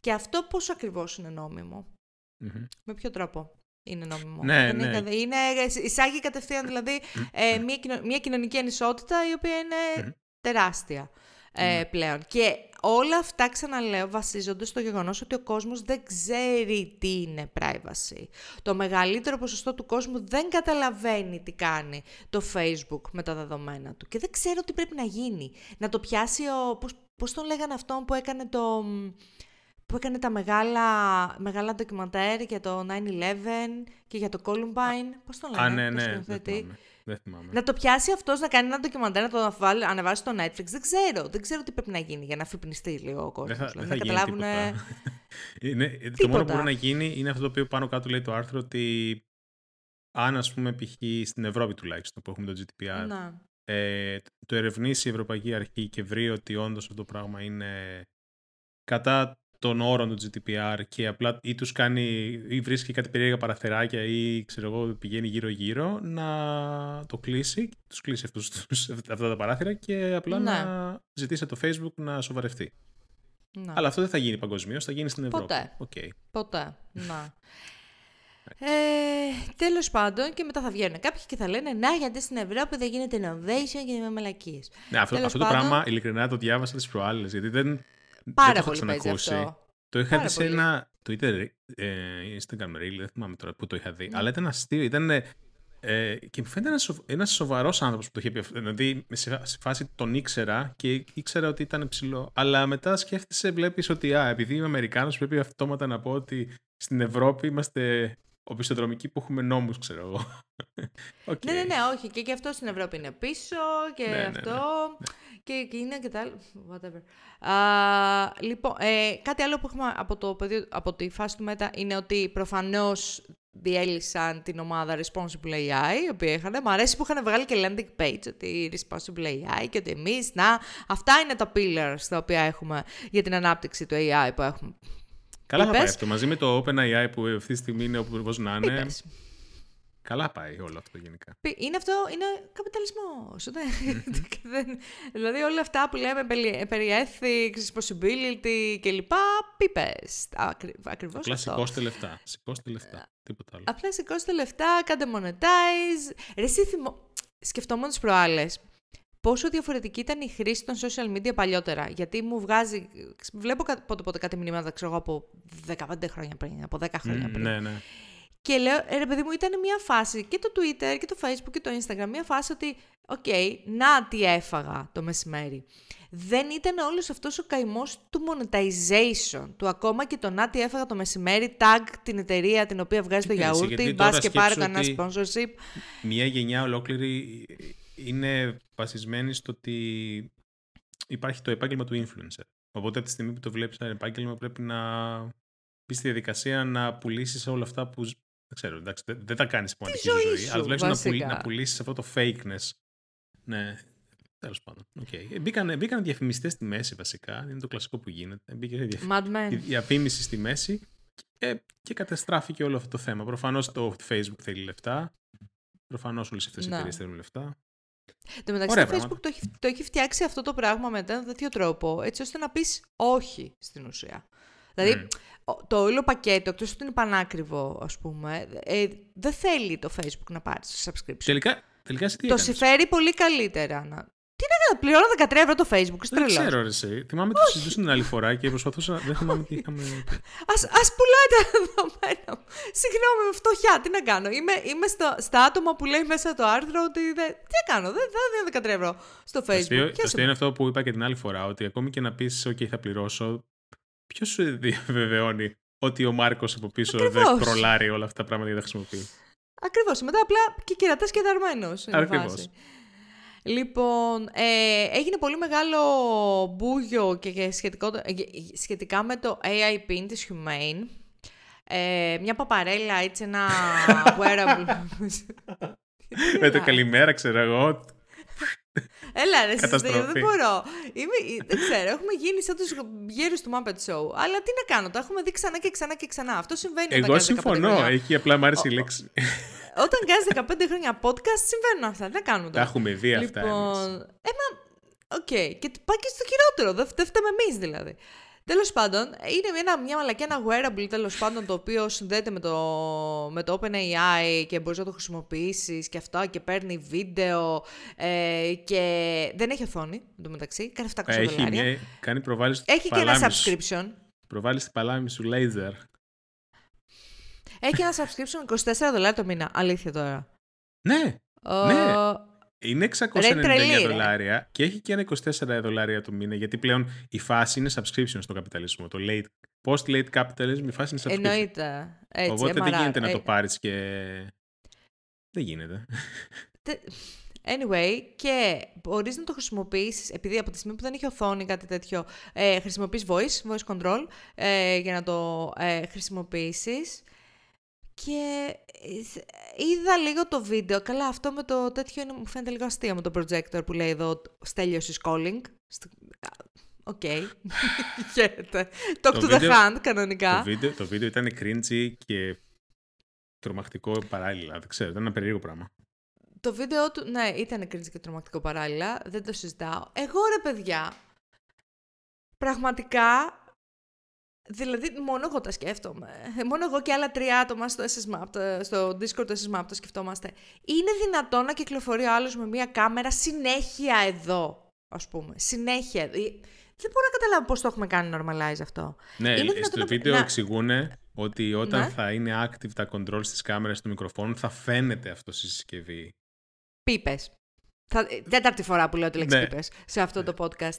Και αυτό πώς ακριβώς είναι νόμιμο; Με ποιο τρόπο είναι νόμιμο; Ναι, ναι. Είναι, είναι, εισάγει κατευθείαν δηλαδή ε, μια, μια κοινωνική ανισότητα η οποία είναι τεράστια ε, ναι. πλέον. Και όλα αυτά, ξαναλέω, βασίζονται στο γεγονός ότι ο κόσμος δεν ξέρει τι είναι privacy. Το μεγαλύτερο ποσοστό του κόσμου δεν καταλαβαίνει τι κάνει το Facebook με τα δεδομένα του. Και δεν ξέρω τι πρέπει να γίνει. Να το πιάσει ο... Πώς, πώς τον λέγανε αυτόν που έκανε το που έκανε τα μεγάλα, μεγάλα ντοκιμαντέρ για το 9-11 και για το Columbine. Πώς τον λένε, Α, ναι, ναι, δεν θυμάμαι. Να το πιάσει αυτός να κάνει ένα ντοκιμαντέρ, να το ανεβάσει στο Netflix. Δεν ξέρω. Δεν ξέρω τι πρέπει να γίνει για να αφυπνιστεί λίγο ο κόσμος. Δεν θα, δηλαδή, δεν θα καταλάβουν. είναι, το μόνο που μπορεί να γίνει είναι αυτό το οποίο πάνω κάτω λέει το άρθρο ότι αν ας πούμε π.χ. στην Ευρώπη τουλάχιστον που έχουμε το GDPR να. ε, το ερευνήσει η Ευρωπαϊκή Αρχή και βρει ότι όντως αυτό το πράγμα είναι κατά των όρων του GDPR και απλά ή τους κάνει ή βρίσκει κάτι περίεργα παραθεράκια ή ξέρω εγώ πηγαίνει γύρω γύρω να το κλείσει, τους κλείσει αυτούς, αυτά τα παράθυρα και απλά ναι. να ζητήσει το Facebook να σοβαρευτεί. Ναι. Αλλά αυτό δεν θα γίνει παγκοσμίως, θα γίνει στην Ευρώπη. Ποτέ. Okay. Ποτέ. Να. Ε, Τέλος πάντων, και μετά θα βγαίνουν κάποιοι και θα λένε Να, γιατί στην Ευρώπη δεν γίνεται innovation και με μαλακίες. Ναι, αυτό, αυτό το πράγμα ειλικρινά το διάβασα τις προάλλε. Γιατί δεν, Πάρα δεν το πολύ παίζει αυτό. Το είχα δει σε ένα Twitter, ε, Instagram Reel, δεν θυμάμαι τώρα που το είχα δει. Ναι. Αλλά ήταν αστείο, ήταν... Ε, και μου φαίνεται ένας, σοβ, ένας σοβαρός άνθρωπος που το είχε πει αυτό. Δηλαδή, σε, σε φάση τον ήξερα και ήξερα ότι ήταν ψηλό. Αλλά μετά σκέφτεσαι, βλέπεις ότι α, επειδή είμαι Αμερικάνος πρέπει αυτόματα να πω ότι στην Ευρώπη είμαστε οπισθοδρομικοί που έχουμε νόμους, ξέρω εγώ. okay. Ναι, ναι, ναι, όχι. Και, και αυτό στην Ευρώπη είναι πίσω και ναι, ναι, αυτό. Ναι, και εκείνα και τα άλλα. Whatever. Uh, λοιπόν, ε, κάτι άλλο που έχουμε από, το πεδίο, από τη φάση του ΜΕΤΑ είναι ότι προφανώς διέλυσαν την ομάδα Responsible AI, η οποία είχαν. Μ' αρέσει που είχαν βγάλει και landing page ότι Responsible AI και ότι εμείς, να, αυτά είναι τα pillars τα οποία έχουμε για την ανάπτυξη του AI που έχουμε. Καλά θα πάει αυτό. Μαζί με το OpenAI που αυτή τη στιγμή είναι όπω να είναι. Καλά πάει όλο αυτό γενικά. Είναι αυτό, είναι καπιταλισμός. δηλαδή όλα αυτά που λέμε περί ethics, possibility κλπ. Πίπες. Ακριβώς Απλά σηκώστε λεφτά. Σηκώστε λεφτά. Τίποτα άλλο. Απλά σηκώστε λεφτά, κάντε monetize. Ρε, εσύ θυμο... Σκεφτόμουν τις προάλλες πόσο διαφορετική ήταν η χρήση των social media παλιότερα. Γιατί μου βγάζει. Βλέπω πότε πότε κάτι μηνύματα, ξέρω εγώ, από 15 χρόνια πριν, από 10 χρόνια πριν. Ναι, ναι. Και λέω, «Ε, ρε παιδί μου, ήταν μια φάση και το Twitter και το Facebook και το Instagram, μια φάση ότι, OK, okay, να τι έφαγα το μεσημέρι. Δεν ήταν όλος αυτός ο καημός του monetization, του ακόμα και το να τι έφαγα το μεσημέρι, tag την εταιρεία την οποία βγάζει το γιαούρτι, μπας και πάρει κανένα sponsorship. Μια γενιά ολόκληρη είναι βασισμένη στο ότι υπάρχει το επάγγελμα του influencer. Οπότε από τη στιγμή που το βλέπεις ένα επάγγελμα πρέπει να μπεις στη διαδικασία να πουλήσεις όλα αυτά που δεν ξέρω, εντάξει, δεν, δεν τα κάνεις σημαντική ζωή, ζωή αλλά τουλάχιστον να, πουλ, να πουλήσεις αυτό το fakeness. Ναι, τέλος πάντων. Okay. Μπήκαν, μπήκαν διαφημιστές στη μέση βασικά. Είναι το κλασικό που γίνεται. Μπήκε διαφ... διαφήμιση στη μέση και, και καταστράφηκε όλο αυτό το θέμα. Προφανώς το Facebook θέλει λεφτά. Προφανώς όλες αυτές οι εταιρείες θέλουν λεφτά. Το μεταξύ, το Facebook το έχει, το έχει φτιάξει αυτό το πράγμα με ένα τέτοιο τρόπο, έτσι ώστε να πεις όχι στην ουσία. Δηλαδή, το όλο πακέτο, εκτός ότι είναι πανάκριβο, ας πούμε, ε, δεν θέλει το Facebook να πάρει subscription. Τελικά, τελικά το συμφέρει πολύ καλύτερα. Να... Τι να κάνω, πληρώνω 13 ευρώ το Facebook, Δεν ξέρω, ρε, εσύ. Θυμάμαι ότι συζητούσαν την άλλη φορά και προσπαθούσα. Δεν θυμάμαι τι είχαμε. Α πουλάει τα δεδομένα μου. Συγγνώμη, με φτωχιά, τι να κάνω. Είμαι, είμαι στο, στα άτομα που λέει μέσα το άρθρο ότι. Δεν, τι να κάνω, δεν θα δίνω 13 ευρώ στο Facebook. Το αστείο είναι αυτό που είπα και την άλλη φορά, ότι ακόμη και να πεις, OK, θα πληρώσω, Ποιος σου διαβεβαιώνει ότι ο Μάρκος από πίσω Ακριβώς. δεν προλάρει όλα αυτά τα πράγματα για να τα χρησιμοποιεί; Ακριβώς. Μετά απλά και κερατάς και δαρμένος. Ακριβώς. Λοιπόν, ε, έγινε πολύ μεγάλο μπούγιο και σχετικό, ε, σχετικά με το AI pin της Humane. Ε, μια παπαρέλα, έτσι ένα wearable. με το καλημέρα, ξέρω εγώ, Έλα, ρε, δεν μπορώ. Είμαι, δεν ξέρω, έχουμε γίνει σαν τους γέρους του Muppet Show. Αλλά τι να κάνω, τα έχουμε δει ξανά και ξανά και ξανά. Αυτό συμβαίνει Εγώ όταν συμφωνώ, έχει απλά μ' άρεσε η λέξη. Όταν κάνεις 15 χρόνια podcast, συμβαίνουν αυτά. Δεν κάνουν Τα έχουμε δει αυτά. Λοιπόν, έμα, οκ. Και πάει και στο χειρότερο. Δεν φταίμε εμείς δηλαδή. Τέλος πάντων, είναι ένα, μια μαλακία, ένα wearable τέλος πάντων το οποίο συνδέεται με το, με το OpenAI και μπορείς να το χρησιμοποιήσεις και αυτά και παίρνει βίντεο ε, και δεν έχει οθόνη μεταξύ. Κάνει 700 έχει δολάρια. Μια, κάνει προβάλληση Έχει και ένα subscription. Προβάλλεις την παλάμη σου laser. Έχει ένα subscription 24 δολάρια το μήνα. Αλήθεια τώρα. Ναι. Ο... ναι. Είναι 699 δολάρια και έχει και ένα 24 δολάρια το μήνα, γιατί πλέον η φάση είναι subscription στο καπιταλισμό. Το late, post-late capitalism, η φάση είναι subscription. Εννοείται. Έτσι, Οπότε δεν γίνεται να το πάρεις και... Δεν γίνεται. Anyway, και μπορείς να το χρησιμοποιήσεις, επειδή από τη στιγμή που δεν έχει οθόνη κάτι τέτοιο, ε, χρησιμοποιείς voice, voice control, ε, για να το ε, χρησιμοποιήσεις. Και ε, είδα λίγο το βίντεο. Καλά, αυτό με το τέτοιο είναι, μου φαίνεται λίγο αστείο με το projector που λέει εδώ Στέλιος is calling. OK. Χαίρετε. Talk to the hand, κανονικά. Το βίντεο, το βίντεο ήταν cringy και τρομακτικό παράλληλα. Δεν ξέρω, ήταν ένα περίεργο πράγμα. Το βίντεο του, ναι, ήταν cringy και τρομακτικό παράλληλα. Δεν το συζητάω. Εγώ ρε παιδιά, πραγματικά Δηλαδή, μόνο εγώ τα σκέφτομαι. Μόνο εγώ και άλλα τρία άτομα στο, SSMAP, στο Discord του SSMAP το σκεφτόμαστε. Είναι δυνατόν να κυκλοφορεί ο άλλος με μια κάμερα συνέχεια εδώ, ας πούμε. Συνέχεια. Ε, δεν μπορώ να καταλάβω πώς το έχουμε κάνει normalize αυτό. Ναι, είναι στο βίντεο να... εξηγούν ότι όταν ναι. θα είναι active τα controls στις κάμερες του μικροφόνου θα φαίνεται αυτό στη συσκευή. Πίπες. Θα... Τέταρτη φορά που λέω τη λέξη ναι. πίπες σε αυτό το podcast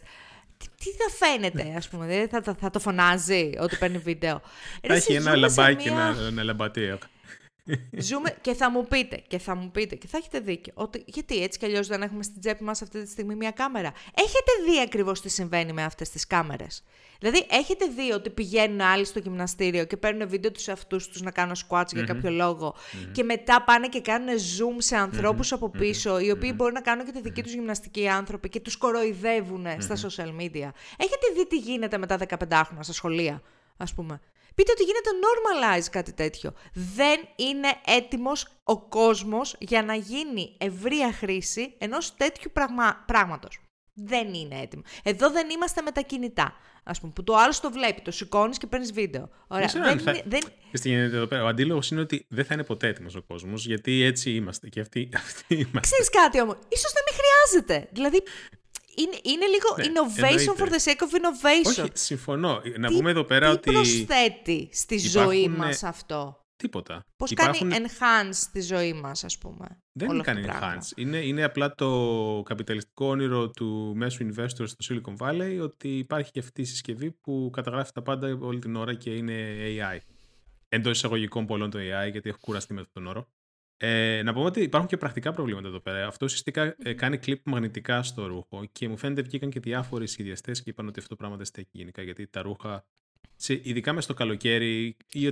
τι, θα φαίνεται, ας πούμε, δηλαδή θα, θα, θα, το φωνάζει ότι παίρνει βίντεο. Θα έχει ένα λαμπάκι, μια... ένα, λαμπατίο. Ζούμε και θα μου πείτε, και θα μου πείτε, και θα έχετε δίκιο, ότι γιατί έτσι κι αλλιώς δεν έχουμε στην τσέπη μας αυτή τη στιγμή μια κάμερα. Έχετε δει ακριβώς τι συμβαίνει με αυτές τις κάμερες; Δηλαδή, έχετε δει ότι πηγαίνουν άλλοι στο γυμναστήριο και παίρνουν βίντεο τους αυτού τους να κάνουν squats για κάποιο και μετά πάνε και κάνουν zoom σε ανθρώπους από πίσω, οι οποίοι μπορεί να κάνουν και τη δική τους γυμναστική άνθρωποι και τους κοροϊδεύουν στα social media. Έχετε δει τι γίνεται με τα 15 χρόνια στα σχολεία, ας πούμε; Πείτε ότι γίνεται normalize κάτι τέτοιο. Δεν είναι έτοιμος ο κόσμος για να γίνει ευρεία χρήση ενός τέτοιου πραγμα... πράγματος. Δεν είναι έτοιμο. Εδώ δεν είμαστε με τα κινητά. Α πούμε, που το άλλο το βλέπει, το σηκώνεις και παίρνεις βίντεο. Ωραία. Δεν, θα... δεν... Εδώ πέρα. Ο αντίλογος είναι ότι δεν θα είναι ποτέ έτοιμος ο κόσμος, γιατί έτσι είμαστε. Και αυτοί, αυτοί είμαστε. Ξέρεις κάτι όμως. σω να μην χρειάζεται. Δηλαδή, είναι, είναι λίγο ναι, innovation for the sake of innovation. Όχι, συμφωνώ. Να πούμε εδώ πέρα τι ότι. Τι προσθέτει στη ζωή μας αυτό; Τίποτα. Πώς Υπάρχουν... κάνει enhance τη ζωή μας, ας πούμε. Δεν είναι κάνει enhance. Είναι, είναι απλά το καπιταλιστικό όνειρο του μέσου investor στο Silicon Valley ότι υπάρχει και αυτή η συσκευή που καταγράφει τα πάντα όλη την ώρα και είναι AI. Εντός εισαγωγικών πολλών το AI, γιατί έχω κουραστεί με αυτόν τον όρο. Ε, να πούμε ότι υπάρχουν και πρακτικά προβλήματα εδώ πέρα. Αυτό ουσιαστικά ε, κάνει κλειπ μαγνητικά στο ρούχο και μου φαίνεται βγήκαν και διάφοροι σχεδιαστέ και είπαν ότι αυτό το πράγμα δεν στέκει γενικά γιατί τα ρούχα σε, ειδικά μες στο καλοκαίρι ή,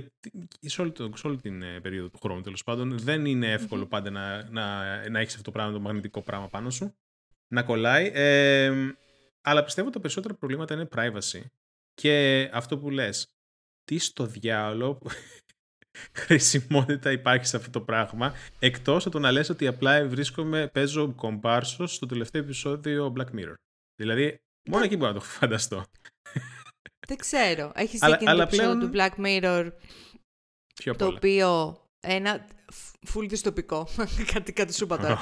σε, όλη, σε όλη την ε, περίοδο του χρόνου τέλος πάντων, δεν είναι πάντα να, να, να έχεις αυτό το πράγμα, το μαγνητικό πράγμα πάνω σου, να κολλάει. Ε, αλλά πιστεύω ότι τα περισσότερα προβλήματα είναι privacy. Και αυτό που λες, τι στο διάολο χρησιμότητα υπάρχει σε αυτό το πράγμα, εκτός από το να λες ότι απλά βρίσκομαι, παίζω κομπάρσο στο τελευταίο επεισόδιο Black Mirror. Δηλαδή, μόνο εκεί μπορώ να το φανταστώ. Δεν ξέρω. Έχεις δει το πλέον... του Black Mirror. το οποίο. Ένα. Φουλ δυστοπικό. κάτι, κάτι σου τώρα.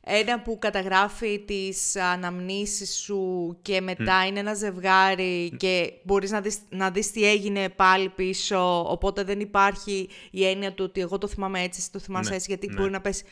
ένα που καταγράφει τις αναμνήσεις σου και μετά είναι ένα ζευγάρι και μπορείς να δεις, να δεις τι έγινε πάλι πίσω, οπότε δεν υπάρχει η έννοια του ότι εγώ το θυμάμαι έτσι, εσύ το θυμάσαι ναι, έτσι, γιατί ναι. μπορεί να πέσει...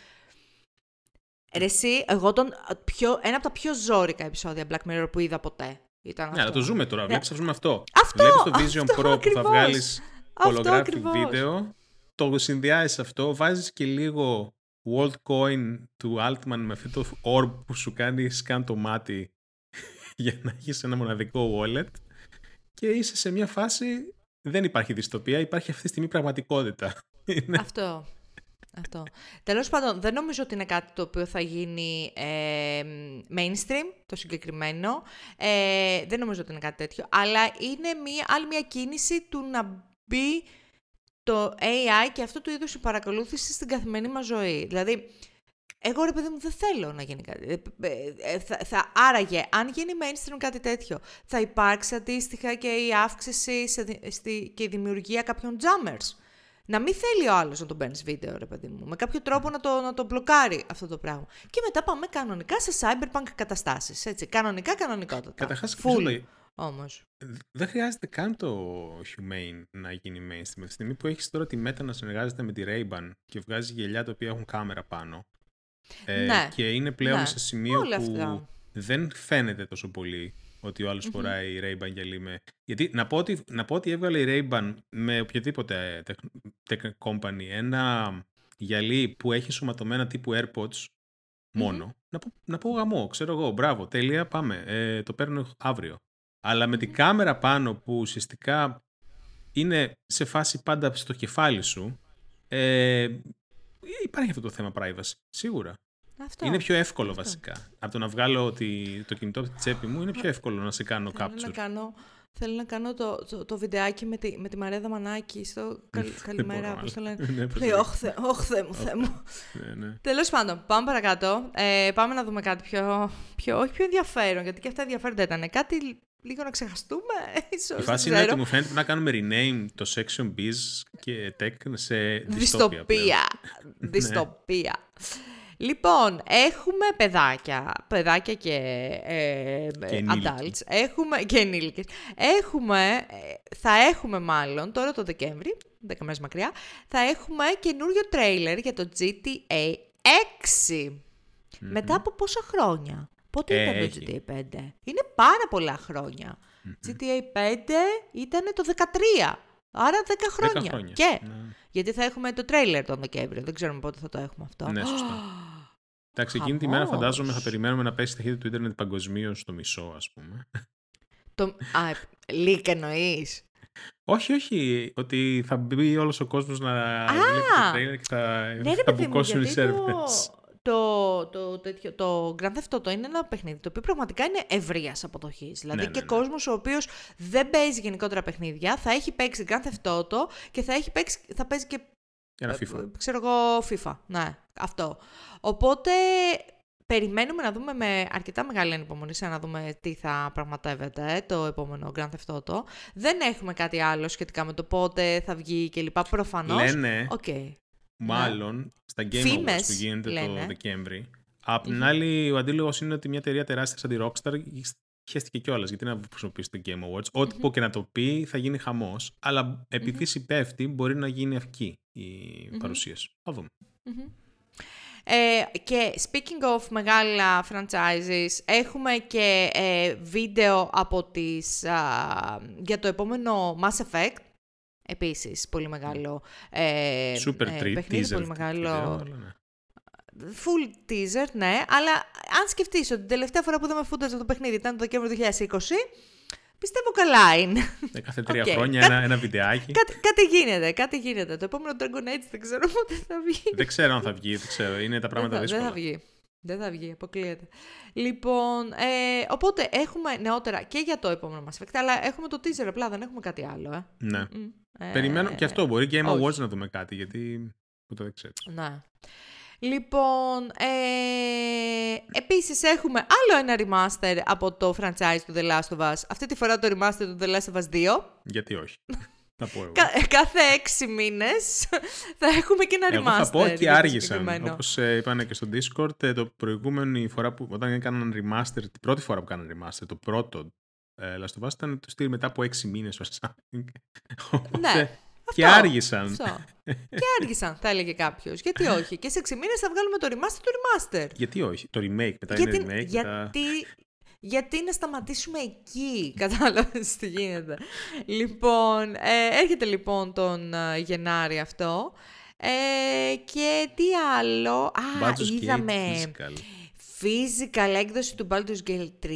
Ρε εσύ, εγώ τον πιο, ένα από τα πιο ζώρικα επεισόδια Black Mirror που είδα ποτέ. Ήταν ναι, αλλά το ζούμε τώρα. Βλέπεις, α πούμε αυτό. Αυτό! Βλέπεις το Vision Pro που θα βγάλεις holographic βίντεο. Το συνδυάζεις αυτό, βάζεις και λίγο World Coin του Altman με αυτό το orb που σου κάνει scan το μάτι για να έχεις ένα μοναδικό wallet και είσαι σε μια φάση δεν υπάρχει δυστοπία, υπάρχει αυτή τη στιγμή πραγματικότητα. Αυτό. Αυτό. Τέλος πάντων, δεν νομίζω ότι είναι κάτι το οποίο θα γίνει ε, mainstream, το συγκεκριμένο. Ε, δεν νομίζω ότι είναι κάτι τέτοιο. Αλλά είναι μια, άλλη μια κίνηση του να μπει το AI και αυτό του είδους η παρακολούθηση στην καθημερινή μας ζωή. Δηλαδή, εγώ ρε παιδί μου δεν θέλω να γίνει κάτι. Ε, θα, θα, άραγε, αν γίνει mainstream κάτι τέτοιο, θα υπάρξει αντίστοιχα και η αύξηση σε, στη, και η δημιουργία κάποιων jammers να μην θέλει ο άλλος να τον παίρνεις βίντεο, ρε παιδί μου. Με κάποιο τρόπο να το, να το μπλοκάρει αυτό το πράγμα. Και μετά πάμε κανονικά σε cyberpunk καταστάσεις. Έτσι. Κανονικά, κανονικότητα. Καταρχάς, Full όμως. Δεν χρειάζεται καν το humane να γίνει mainstream. Με τη στιγμή που έχεις τώρα τη Meta να συνεργάζεται με τη Ray-Ban και βγάζει γελιά τα οποία έχουν κάμερα πάνω. Ε, ναι. Και είναι πλέον ναι. σε σημείο που δεν φαίνεται τόσο πολύ ότι ο αλλος mm-hmm. φοράει Ray-Ban γυαλί με... Γιατί να πω ότι, να πω ότι έβγαλε η Ray-Ban με οποιαδήποτε tech, tech company ένα γυαλί που έχει σωματωμένα τύπου AirPods μόνο. Να, πω, να πω γαμό, ξέρω εγώ, μπράβο, τέλεια, πάμε, ε, το παίρνω αύριο. Αλλά με την κάμερα πάνω που ουσιαστικά είναι σε φάση πάντα στο κεφάλι σου, ε, υπάρχει αυτό το θέμα privacy, σίγουρα. Αυτό. Είναι πιο εύκολο βασικά. Από το να βγάλω το κινητό από τη τσέπη μου, είναι πιο εύκολο να σε κάνω capture. Θέλω να κάνω, θέλω να κάνω το, το, το βιντεάκι με τη, με τη Μαρέδα Μανάκη στο καλημέρα, πώς το λένε. Ναι, Λέει, όχ, θε, μου, θε μου. ναι, ναι. Τέλος πάντων, πάμε παρακάτω. Ε, πάμε να δούμε κάτι πιο, πιο, όχι πιο ενδιαφέρον, γιατί και αυτά ενδιαφέροντα ήταν. Κάτι λίγο να ξεχαστούμε, ίσως, Η φάση είναι ότι μου φαίνεται να κάνουμε rename το section biz και tech σε δυστοπία. Δυστοπία. Δυστοπία. Λοιπόν, έχουμε παιδάκια, παιδάκια και, ε, και adults, έχουμε και ενήλικες. Έχουμε, ε, θα έχουμε μάλλον, τώρα το Δεκέμβρη, 10 μέρες μακριά, θα έχουμε καινούριο τρέιλερ για το GTA 6. Μετά από πόσα χρόνια; Πότε ε, ήταν το GTA 5. Είναι πάρα πολλά GTA 5 ήταν το 13. Άρα 10 χρόνια. 10 χρόνια. Και. Ναι. Γιατί θα έχουμε το τρέιλερ τον Δεκέμβριο. Δεν ξέρουμε πότε θα το έχουμε αυτό. Ναι, σωστά. Εντάξει, εκείνη τη μέρα φαντάζομαι θα περιμένουμε να πέσει η ταχύτητα του Ιντερνετ παγκοσμίως στο μισό, ας πούμε. Το... Α, λίγα εννοείς; Όχι, όχι. Ότι θα μπει όλος ο κόσμος να βλέπει το τρέιλερ και θα, ναι, θα μπουκώσουν οι σερβέρ. το, το, τέτοιο, το Grand Theft Auto είναι ένα παιχνίδι το οποίο πραγματικά είναι ευρείας αποδοχής. Δηλαδή ναι, και ναι, ναι. κόσμος ο οποίος δεν παίζει γενικότερα παιχνίδια θα έχει παίξει Grand Theft Auto και θα, έχει παίξει, θα παίζει και. Ένα FIFA. Ε, ξέρω εγώ, FIFA. Ναι, αυτό. Οπότε περιμένουμε να δούμε με αρκετά μεγάλη ανυπομονή να δούμε τι θα πραγματεύεται το επόμενο Grand Theft Auto. Δεν έχουμε κάτι άλλο σχετικά με το πότε θα βγει κλπ. Προφανώς. Λένε. Okay. Μάλλον ναι. στα Game Awards που γίνεται λένε. το Δεκέμβρη. Απ' την άλλη, ο αντίλογος είναι ότι μια εταιρεία τεράστια σαν τη Rockstar χαίστηκε κιόλας. Γιατί να χρησιμοποιήσει το Game Awards. Ό,τι πω και να το πει θα γίνει χαμός. Αλλά επειδή συμπέφτει, μπορεί να γίνει αυκή η παρουσίαση. Θα δούμε. Ε, και speaking of μεγάλα franchises, έχουμε και ε, βίντεο από τις, για το επόμενο Mass Effect. Επίσης, πολύ μεγάλο ε, Super ε, παιχνίδι, πολύ μεγάλο... Ναι. Full teaser, ναι, αλλά αν σκεφτείς ότι την τελευταία φορά που είδαμε footage από το παιχνίδι ήταν το Δεκέμβριο 2020, Πιστεύω καλά είναι. Ε, κάθε τρία okay. χρόνια ένα, ένα βιντεάκι. Κάτι, κάτι γίνεται, κάτι γίνεται. Το επόμενο Dragon Age δεν ξέρω πότε θα βγει. Δεν ξέρω αν θα βγει, δεν ξέρω. Είναι τα πράγματα δεν δύσκολα. Δεν θα βγει. Δεν θα βγει, αποκλείεται. Λοιπόν, ε, οπότε έχουμε νεότερα και για το επόμενο μας Effect, αλλά έχουμε το teaser απλά, δεν έχουμε κάτι άλλο. Ε. Ναι. Ε, Περιμένω και αυτό, μπορεί και Game Awards να δούμε κάτι, γιατί το δεν ξέρω. Ναι. Λοιπόν, ε, επίσης έχουμε άλλο ένα remaster από το franchise του The Last of Us. Αυτή τη φορά το remaster του The Last of Us 2. Γιατί όχι. Θα πω εγώ. κάθε έξι μήνες θα έχουμε και ένα remaster. Εγώ θα πω και άργησαν. Όπως ε, είπαν και στο Discord, ε, το προηγούμενη φορά που όταν έκαναν remaster, την πρώτη φορά που έκαναν remaster, το πρώτο ε, Last of Us ήταν το στυλ μετά από έξι μήνες ο Ναι. Και άργησαν. Αυτό. και άργησαν, θα έλεγε κάποιος. Γιατί όχι. Και σε 6 μήνες θα βγάλουμε το remaster το remaster. Γιατί όχι. Το remake μετά γιατί, είναι remake. Γιατί, γιατί να σταματήσουμε εκεί, κατάλαβες τι γίνεται. λοιπόν, ε, έρχεται λοιπόν τον ε, Γενάρη αυτό. Ε, και τι άλλο. Α, είδαμε physical έκδοση του Baldur's Gate 3,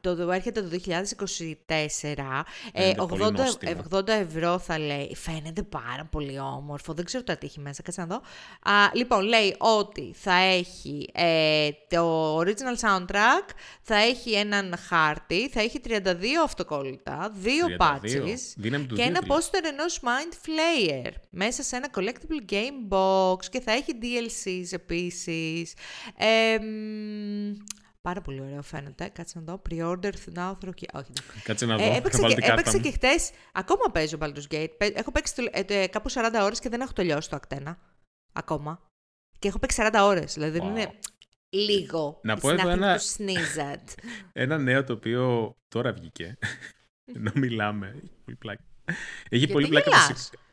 το έρχεται το 2024, ε, 80, 80 ευρώ θα λέει, φαίνεται πάρα πολύ όμορφο, δεν ξέρω τι έχει μέσα, κάτσε να δω. Α, λοιπόν, λέει ότι θα έχει ε, το original soundtrack, θα έχει έναν χάρτη, θα έχει 32 αυτοκόλλητα, δύο 32. patches και ένα poster ενός Mind Flayer μέσα σε ένα collectible game box και θα έχει DLCs επίσης. Ε, Πάρα πολύ ωραίο φαίνεται. Κάτσε να δω. Pre-order now through... Όχι. Κάτσε να ε, δω. Ε, έπαιξε, και, έπαιξε και χτες. Ακόμα παίζω Baldur's Gate. Έχω παίξει το, ε, κάπου 40 ώρες και δεν έχω τελειώσει το ακτένα. Ακόμα. Και έχω παίξει 40 ώρες. Δηλαδή δεν είναι λίγο. Να πω εδώ ένα... ένα νέο το οποίο τώρα βγήκε. Ενώ μιλάμε. Έχει πολύ πλάκα. Έχει πολύ πλάκα.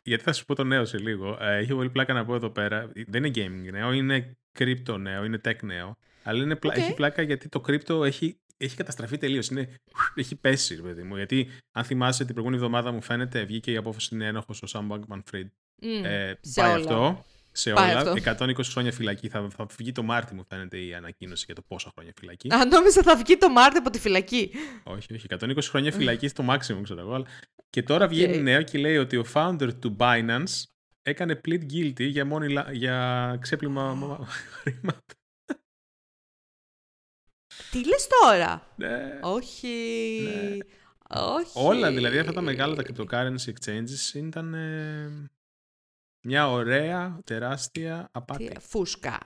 Γιατί θα σου πω το νέο σε λίγο. Ε, έχει πολύ πλάκα να πω εδώ πέρα. Δεν είναι gaming νέο, είναι crypto νέο, είναι tech νέο. Αλλά είναι πλα... έχει πλάκα γιατί το crypto έχει, έχει καταστραφεί τελείως. Έχει πέσει, παιδί μου. Γιατί αν θυμάσαι την προηγούμενη εβδομάδα μου φαίνεται βγήκε η απόφαση είναι ένοχο ο Sam Bankman Fried. Mm, ε, πάει όλα. αυτό σε πάει όλα. Αυτό. 120 χρόνια φυλακή. Θα, θα βγει το Μάρτι, μου φαίνεται η ανακοίνωση για το πόσα χρόνια φυλακή. Αν νόμιζα θα βγει το Μάρτι από τη φυλακή. όχι, όχι. 120 χρόνια φυλακή στο maximum, ξέρω εγώ. Και τώρα βγαίνει okay. νέο και λέει ότι ο founder του Binance έκανε plead guilty για, μόνη, για ξέπλυμα χρήματα. Τι λες τώρα; Ναι. Όχι. Ναι. Όχι. Όλα δηλαδή αυτά τα μεγάλα τα cryptocurrency exchanges ήταν μια ωραία, τεράστια απάτη. Τι, φούσκα.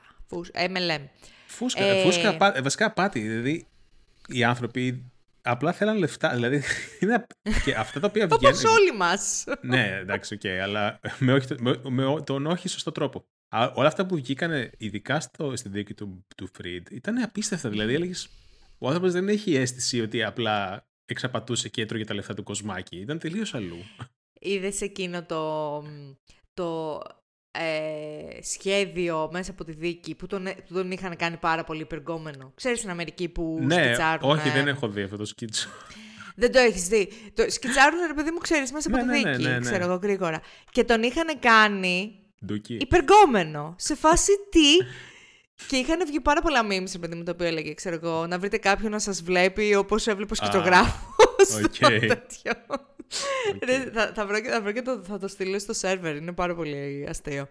MLM. Φούσκα, ε... φούσκα βασικά απάτη. Δηλαδή οι άνθρωποι απλά θέλαν λεφτά. Δηλαδή είναι και αυτά τα οποία βγαίνουν. Όπως όλοι μας. ναι, εντάξει, OK, okay, αλλά με, όχι, με, με τον όχι σωστό τρόπο όλα αυτά που βγήκαν, ειδικά στο, στη δίκη του, του Φριντ, ήταν απίστευτα. Δηλαδή, έλεγες, ο άνθρωπος δεν έχει αίσθηση ότι απλά εξαπατούσε και έτρωγε τα λεφτά του κοσμάκι. Ήταν τελείως αλλού. Είδες εκείνο το, το ε, σχέδιο μέσα από τη δίκη που τον, που τον είχαν κάνει πάρα πολύ υπεργόμενο. Ξέρεις στην Αμερική που ναι, σκιτσάρουν... όχι δεν έχω δει αυτό το σκίτσο. Δεν το έχεις δει. Το σκιτσάρουν, ρε παιδί μου, ξέρεις μέσα από ναι, τη ναι, δίκη. Ναι, ξέρω εγώ γρήγορα. Και τον είχαν κάνει Ντουκί. Υπεργόμενο. Σε φάση τι; Και είχαν βγει πάρα πολλά memes, παιδί μου, το οποίο έλεγε, ξέρω εγώ, να βρείτε κάποιον να σας βλέπει όπως έβλεπε ο σκητογράφος. Okay. Okay. θα, θα, βρω, θα, βρω και το, θα το στείλω στο σερβερ, είναι πάρα πολύ αστείο.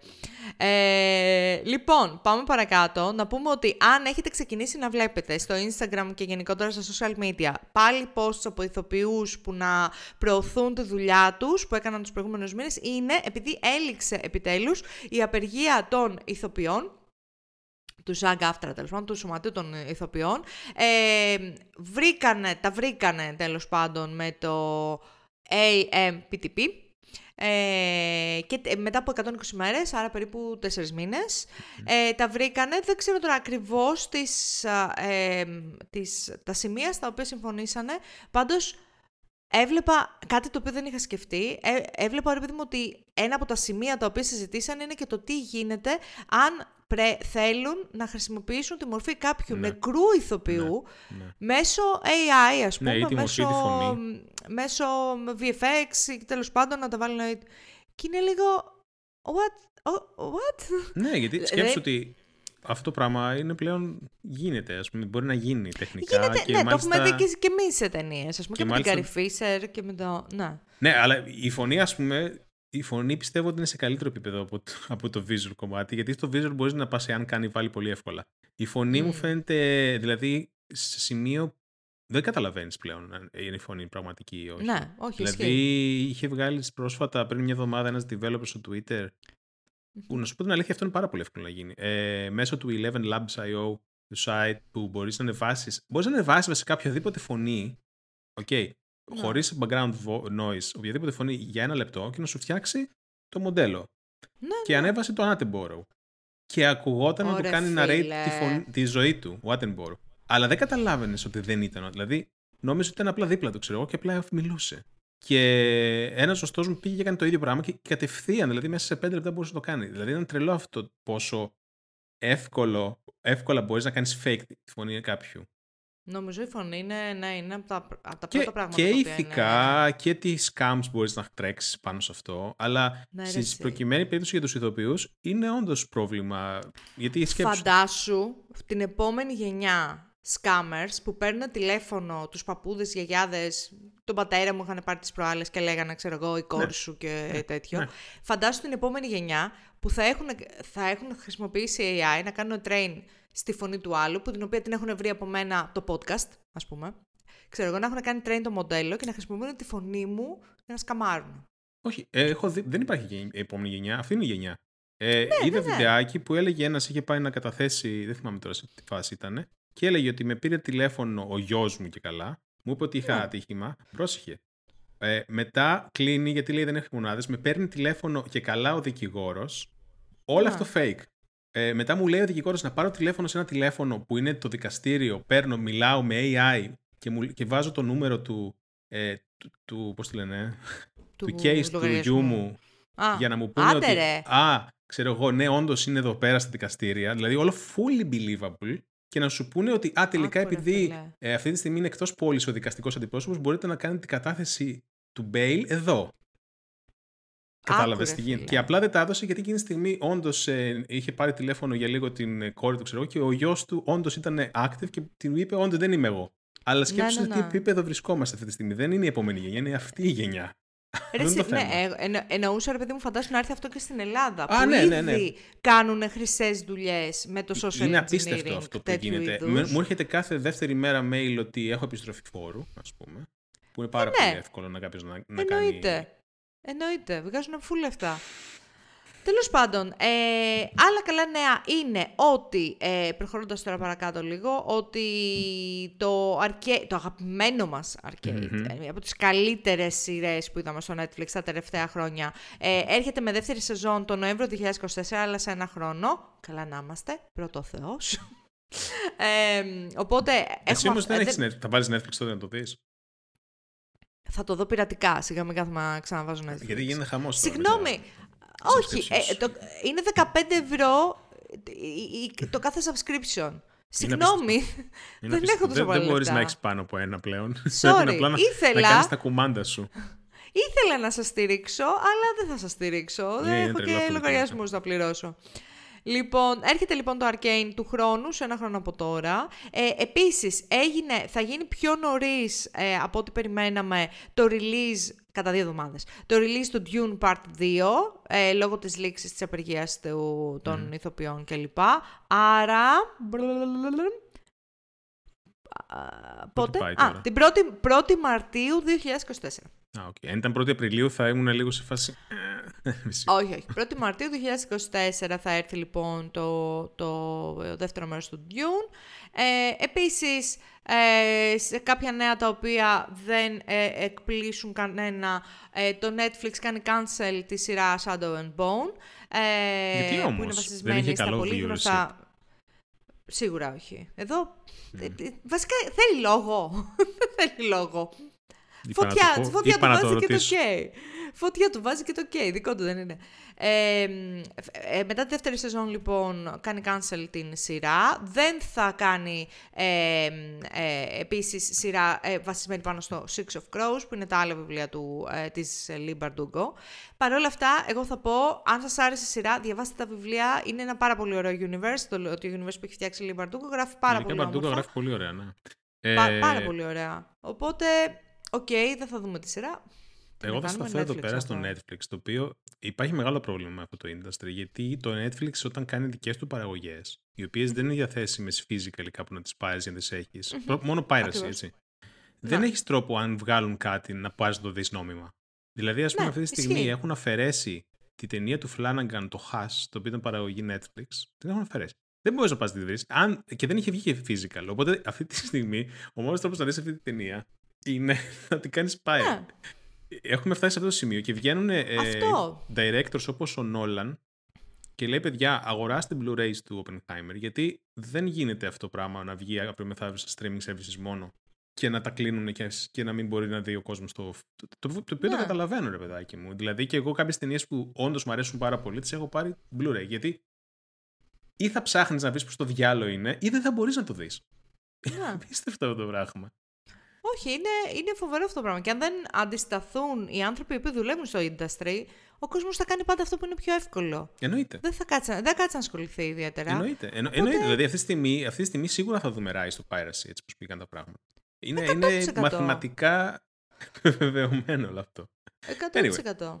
Ε, λοιπόν, πάμε παρακάτω. Να πούμε ότι αν έχετε ξεκινήσει να βλέπετε στο Instagram και γενικότερα στα social media πάλι posts από ηθοποιούς που να προωθούν τη δουλειά τους που έκαναν τους προηγούμενους μήνες, είναι επειδή έληξε επιτέλους η απεργία των ηθοποιών του Ζαγκ Άφτρα, τέλος πάντων, του Σωματείου των Ηθοποιών. Ε, βρήκανε, τα βρήκανε τέλος πάντων με το AMPTP. Ε, και μετά από 120 μέρες, άρα περίπου 4 μήνες, ε, τα βρήκανε. Δεν ξέρω τώρα ακριβώς τις, ε, τις, τα σημεία στα οποία συμφωνήσανε. Πάντως, έβλεπα κάτι το οποίο δεν είχα σκεφτεί. Ε, έβλεπα, ρε παιδί μου, ότι ένα από τα σημεία τα οποία συζητήσαν είναι και το τι γίνεται αν πρέ, θέλουν να χρησιμοποιήσουν τη μορφή κάποιου ναι. νεκρού ηθοποιού ναι, ναι. μέσω AI, ας ναι, πούμε, μέσω, μέσω VFX ή τέλος πάντων να τα βάλουν... Και είναι λίγο... What? Oh, what? Ναι, γιατί σκέψου ότι αυτό το πράγμα είναι πλέον γίνεται, ας πούμε, μπορεί να γίνει τεχνικά. Γίνεται, και ναι, μάλιστα... το έχουμε δει και, και εμείς σε ταινίες, ας πούμε, και, και με μάλιστα... την Carrie Fisher και με το... Ναι. ναι, αλλά η φωνή, ας πούμε, η φωνή πιστεύω ότι είναι σε καλύτερο επίπεδο από το, από το visual κομμάτι, γιατί στο visual μπορείς να πας εάν κάνει βάλει πολύ εύκολα. Η φωνή μου φαίνεται, δηλαδή, σε σημείο δεν καταλαβαίνεις πλέον αν είναι η φωνή πραγματική ή όχι. Ναι, όχι. Δηλαδή, ισχύει. είχε βγάλει πρόσφατα πριν μια εβδομάδα ένας developer στο Twitter. Που να σου πω την αλήθεια, αυτό είναι πάρα πολύ εύκολο να γίνει. Ε, μέσω του 11 Labs.io, του site που μπορείς να ανεβάσεις. Μπορείς να ανεβάσεις βασικά οποιαδήποτε φωνή. Okay, ναι. χωρίς background noise, οποιαδήποτε φωνή για ένα λεπτό και να σου φτιάξει το μοντέλο. Ναι, και ναι. ανέβασε το Attenborough. Και ακουγόταν να το κάνει narrate τη, φωνή, τη ζωή του, ο Attenborough. Αλλά δεν καταλάβαινες ότι δεν ήταν. Δηλαδή, νόμιζες ότι ήταν απλά δίπλα του, ξέρω εγώ, και απλά μιλούσε. Και ένας ζωστό μου πήγε και έκανε το ίδιο πράγμα και κατευθείαν, δηλαδή μέσα σε πέντε λεπτά μπορούσε να το κάνει. Δηλαδή ήταν τρελό αυτό πόσο εύκολο, εύκολα μπορείς να κάνεις fake τη φωνή κάποιου. Νομίζω η φωνή είναι, ναι, είναι από τα, από τα και, πρώτα πράγματα. Και ηθικά είναι... και τις scams μπορείς να τρέξεις πάνω σε αυτό. Αλλά ναι, στη προκειμένη περίπτωση για τους ηθοποιούς είναι όντως πρόβλημα. Γιατί σκέψου... Φαντάσου την επόμενη γενιά scammers που παίρνουν τηλέφωνο τους παππούδες, γιαγιάδες, τον πατέρα μου είχαν πάρει τις προάλλες και λέγανε, ξέρω εγώ, η κόρη ναι. σου και ναι. τέτοιο. Ναι. Φαντάσου την επόμενη γενιά που θα έχουν, θα έχουν χρησιμοποιήσει AI να κάνουν train στη φωνή του άλλου, που την οποία την έχουν βρει από μένα το podcast, ας πούμε. Ξέρω εγώ να έχουν κάνει train το μοντέλο και να χρησιμοποιούν τη φωνή μου για να σκαμάρουν. Όχι, ε, έχω δει, δεν υπάρχει επόμενη γενιά, αυτή είναι η γενιά. Ε, ναι, είδα ναι, ναι. βιντεάκι που έλεγε ένας είχε πάει να καταθέσει, δεν θυμάμαι τώρα σε τι φάση ήταν, και έλεγε ότι με πήρε τηλέφωνο ο γιος μου και καλά, μου είπε ότι είχα ναι. ατύχημα, πρόσεχε. Ε, μετά κλείνει γιατί λέει δεν έχει μονάδες, με παίρνει τηλέφωνο και καλά ο δικηγόρος. Όλο αυτό fake. Ε, μετά μου λέει ο δικηγόρος να πάρω τηλέφωνο σε ένα τηλέφωνο που είναι το δικαστήριο. Παίρνω, μιλάω με AI και, μου, και βάζω το νούμερο του. Ε, του, του πώς το λένε, του, του case του γιού μου. Α, για να μου πούνε ότι. Α, ξέρω εγώ, ναι, όντως είναι εδώ πέρα στα δικαστήρια. Δηλαδή, όλο fully believable. Και να σου πούνε ότι, α, τελικά επειδή ε, αυτή τη στιγμή είναι εκτός πόλης ο δικαστικός αντιπρόσωπος, μπορείτε να κάνετε την κατάθεση του bail εδώ. Κατάλαβες τι γίνεται. Και απλά δεν τα έδωσε γιατί εκείνη τη στιγμή όντως ε, είχε πάρει τηλέφωνο για λίγο την ε, κόρη του, ξέρω και ο γιος του όντως ήταν active και την είπε: Όντως δεν είμαι εγώ. Αλλά ναι, σκέψτε ναι, ναι, ναι. τι επίπεδο βρισκόμαστε αυτή τη στιγμή. Δεν είναι η επόμενη γενιά, είναι αυτή η γενιά. Ρε, ναι, ε, εννο, εννοούσα ρε παιδί μου, φαντάσου να έρθει αυτό και στην Ελλάδα. Α, που ναι, ναι, ναι. ήδη κάνουν χρυσές δουλειές με το social Είναι απίστευτο αυτό που γίνεται. Μου έρχεται κάθε δεύτερη μέρα mail ότι έχω επιστροφή φόρου, ας πούμε. Που είναι πάρα ε, ναι. πολύ εύκολο να κάποιος να, να κάνει Εννοείται, βγάζουν φουλ λεφτά. Τέλος πάντων, ε, άλλα καλά νέα είναι ότι, ε, προχωρώντας τώρα παρακάτω λίγο, ότι το, arcade, το αγαπημένο μας arcade, mm από τις καλύτερες σειρές που είδαμε στο Netflix τα τελευταία χρόνια, ε, έρχεται με δεύτερη σεζόν το Νοέμβριο 2024, αλλά σε ένα χρόνο. Καλά να είμαστε, πρώτο Θεός. ε, οπότε... Εσύ όμως δεν έχεις, θα βάλεις Netflix τότε να το δεις; Θα το δω πειρατικά. Σιγά μην κάθομαι να ξαναβάζω Netflix. Γιατί γίνεται χαμός. Συγγνώμη. Όχι. Ε, το, είναι 15 ευρώ το κάθε subscription. Συγγνώμη, δεν έχω τόσο πολύ Δεν μπορείς να έχεις πάνω από ένα πλέον. Sorry, απλά να, ήθελα, να κάνεις τα κουμάντα σου. Ήθελα να σας στηρίξω, αλλά δεν θα σας στηρίξω. δεν έχω και λογαριασμούς να πληρώσω. Λοιπόν, έρχεται λοιπόν το Arcane του χρόνου, σε ένα χρόνο από τώρα. Ε, επίσης, έγινε, θα γίνει πιο νωρίς ε, από ό,τι περιμέναμε το release, κατά δύο εβδομάδες, το release του Dune Part 2, ε, λόγω της λήξης της απεργίας του, των mm. ηθοποιών κλπ. Άρα... Πότε; Α, την 1η, 1η Μαρτίου 2024. Α, okay. Αν ήταν 1η Απριλίου θα ήμουν λίγο σε φάση... Ε, όχι, όχι. 1η Μαρτίου 2024 θα έρθει λοιπόν το, το δεύτερο μέρος του Dune. Ε, επίσης, ε, σε κάποια νέα τα οποία δεν ε, εκπλήσουν κανένα, ε, το Netflix κάνει cancel τη σειρά Shadow and Bone. Ε, Γιατί όμως, που είναι βασισμένη δεν είχε στα πολύ γνωστά... Σίγουρα όχι. Εδώ, mm. βασικά θέλει λόγο. θέλει λόγο. Φωτιά, φωτιά του βάζει και το K. Φωτιά του βάζει και το K, δικό του δεν είναι. Ε, ε, μετά τη δεύτερη σεζόν λοιπόν κάνει cancel την σειρά. Δεν θα κάνει ε, ε, επίσης σειρά ε, βασισμένη πάνω στο Six of Crows που είναι τα άλλα βιβλία του, ε, της Lee Bardugo. Παρ' όλα αυτά, εγώ θα πω, αν σας άρεσε η σειρά, διαβάστε τα βιβλία. Είναι ένα πάρα πολύ ωραίο universe. Το, το universe που έχει φτιάξει η Lee Bardugo γράφει πάρα πολύ ωραία. Η γράφει πολύ ωραία, ναι. Πά, πάρα πολύ ωραία. Οπότε OK, okay, δεν θα δούμε τη σειρά. Εγώ θα σταθώ εδώ πέρα στο Netflix, το οποίο υπάρχει μεγάλο πρόβλημα με αυτό το industry, γιατί το Netflix όταν κάνει δικές του παραγωγές, οι οποίες δεν είναι διαθέσιμες physical κάπου να τις πάρεις για να τις έχεις μόνο piracy, έτσι. Δεν έχεις τρόπο αν βγάλουν κάτι να πα να το δεις νόμιμα. Δηλαδή, ας πούμε, ναι, αυτή τη στιγμή έχουν αφαιρέσει τη ταινία του Flanagan, το Hush, το οποίο ήταν παραγωγή Netflix, την έχουν αφαιρέσει. Δεν μπορείς να πας τη δει. Και δεν είχε βγει και physical. Οπότε αυτή τη στιγμή ο μόνος τρόπος να δεις αυτή τη ταινία είναι να την κάνεις πάει. Ναι. Έχουμε φτάσει σε αυτό το σημείο και βγαίνουν ε, directors όπως ο Νόλαν και λέει παιδιά αγοράστε Blu-rays του Oppenheimer γιατί δεν γίνεται αυτό το πράγμα να βγει αύριο μεθαύριο σε streaming services μόνο και να τα κλείνουν και, και να μην μπορεί να δει ο κόσμος το. Το, το, το, οποίο ναι. το καταλαβαίνω, ρε παιδάκι μου. Δηλαδή και εγώ κάποιες ταινίες που όντως μου αρέσουν πάρα πολύ, τις έχω πάρει Blu-ray. Γιατί ή θα ψάχνεις να βρει πώ το διάλογο είναι, ή δεν θα μπορείς να το δεις. Ναι. Απίστευτο αυτό το πράγμα. Όχι, είναι, είναι φοβερό αυτό το πράγμα. Και αν δεν αντισταθούν οι άνθρωποι που δουλεύουν στο industry, ο κόσμος θα κάνει πάντα αυτό που είναι πιο εύκολο. Εννοείται. Δεν θα κάτσει, δεν κάτσει να ασχοληθεί ιδιαίτερα. Εννοείται. Εννο, Οπότε... Εννοείται. Δηλαδή αυτή τη, στιγμή, αυτή τη στιγμή σίγουρα θα δούμε rise στο piracy έτσι πώ πήγαν τα πράγματα. Είναι, είναι μαθηματικά βεβαιωμένο όλο αυτό. 100%.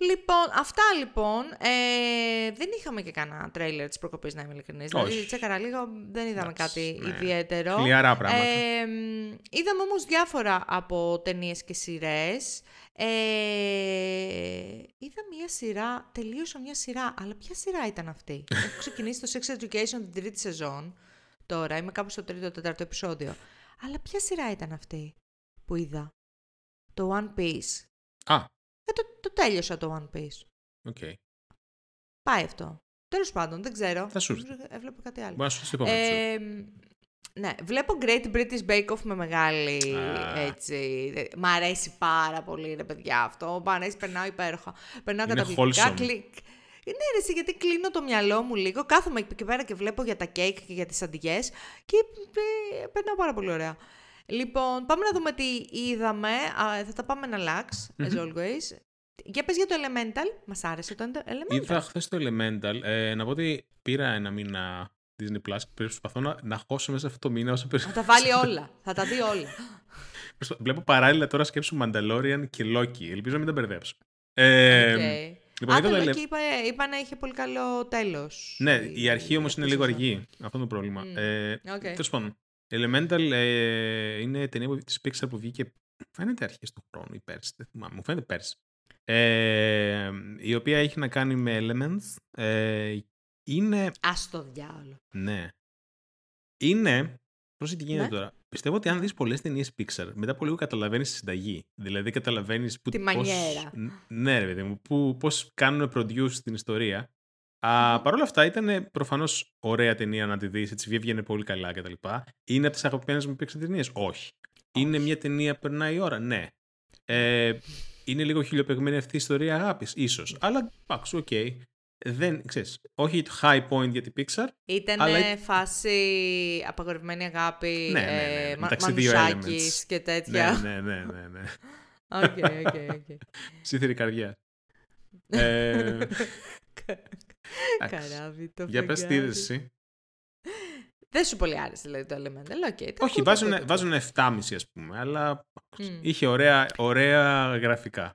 Λοιπόν, αυτά λοιπόν. Ε, δεν είχαμε και κανένα τρέιλερ της προκοπής, να είμαι ειλικρινής. Δηλαδή, τσέκαρα λίγο, δεν είδαμε κάτι ναι. ιδιαίτερο. Χλιαρά πράγματα. Ε, είδαμε όμως διάφορα από ταινίες και σειρές. Ε, είδα μια σειρά, τελείωσα μια σειρά, αλλά ποια σειρά ήταν αυτή; Έχω ξεκινήσει το Sex Education την τρίτη σεζόν. Τώρα είμαι κάπου στο τρίτο τέταρτο επεισόδιο. Αλλά ποια σειρά ήταν αυτή που είδα; Το One Piece. Α, ε, το, το τέλειωσα το One Piece. Okay. Πάει αυτό. Τέλος πάντων, δεν ξέρω. Θα σου Έβλεπα κάτι άλλο. Μπορεί να σου ε, ναι, βλέπω Great British Bake Off με μεγάλη έτσι. Μ' αρέσει πάρα πολύ, ρε παιδιά, αυτό. Μ' αρέσει, περνάω υπέροχα. Περνάω καταπληκτικά. Κλικ. Ναι, ρε, γιατί κλείνω το μυαλό μου λίγο, κάθομαι εκεί πέρα και βλέπω για τα κέικ και για τις αντιγές και ε, περνάω πάρα πολύ ωραία. Λοιπόν, πάμε να δούμε τι είδαμε. θα τα πάμε ένα λάξ, as always. Για πες για το Elemental. Μας άρεσε το Elemental. Είδα χθες το Elemental. Ε, να πω ότι πήρα ένα μήνα Disney Plus και προσπαθώ να, να χώσω μέσα αυτό το μήνα όσο περισσότερο. Θα τα βάλει όλα. θα τα δει όλα. Βλέπω παράλληλα τώρα σκέψου Mandalorian και Loki. Ελπίζω να μην τα μπερδέψω. Ε, okay. Λοιπόν, Α, το Loki είπα, είπα να είχε πολύ καλό τέλος. Ναι, η αρχή όμως είναι λίγο αργή. Αυτό είναι το πρόβλημα. Mm. Ε, okay. Τέλος πάντων. Elemental ε, είναι ταινία της Pixar που βγήκε φαίνεται αρχές του χρόνου ή πέρσι, δεν θυμάμαι, μου φαίνεται πέρσι. Ε, η οποία έχει να κάνει με Elements. Ε, είναι... Ας το διάολο. Ναι. Είναι... Πρόσεχε τι γίνεται ναι. τώρα. Πιστεύω ότι αν δεις πολλές ταινίες Pixar, μετά από λίγο καταλαβαίνεις τη συνταγή. Δηλαδή καταλαβαίνεις... Που, τη πώς... μανιέρα. Ναι, ρε παιδί μου. Πώς κάνουν produce την ιστορία. Α, Παρ' όλα αυτά ήταν προφανώς ωραία ταινία να τη δεις, έτσι βγαίνει πολύ καλά κτλ. Είναι από τις αγαπημένες μου Pixar ταινίες; Όχι. Είναι μια ταινία που περνάει η ώρα; Ναι. Ε, είναι λίγο χιλιοπαιγμένη αυτή η ιστορία αγάπης, ίσως. Αλλά εντάξει, OK. Okay. Δεν, ξέρεις, όχι το high point για την Pixar. Ήταν αλλά... φάση απαγορευμένη αγάπη, ναι, ναι, ναι, ε, και τέτοια. Ναι, ναι, ναι, ναι. OK, OK, OK. Σύθυρη καρδιά. ε, Καράβι, το Για πες τι είδες εσύ. Δεν σου πολύ άρεσε δηλαδή το Elemental. Okay, Όχι, βάζουν, βάζουν 7,5 ας πούμε, αλλά mm. είχε ωραία, ωραία γραφικά.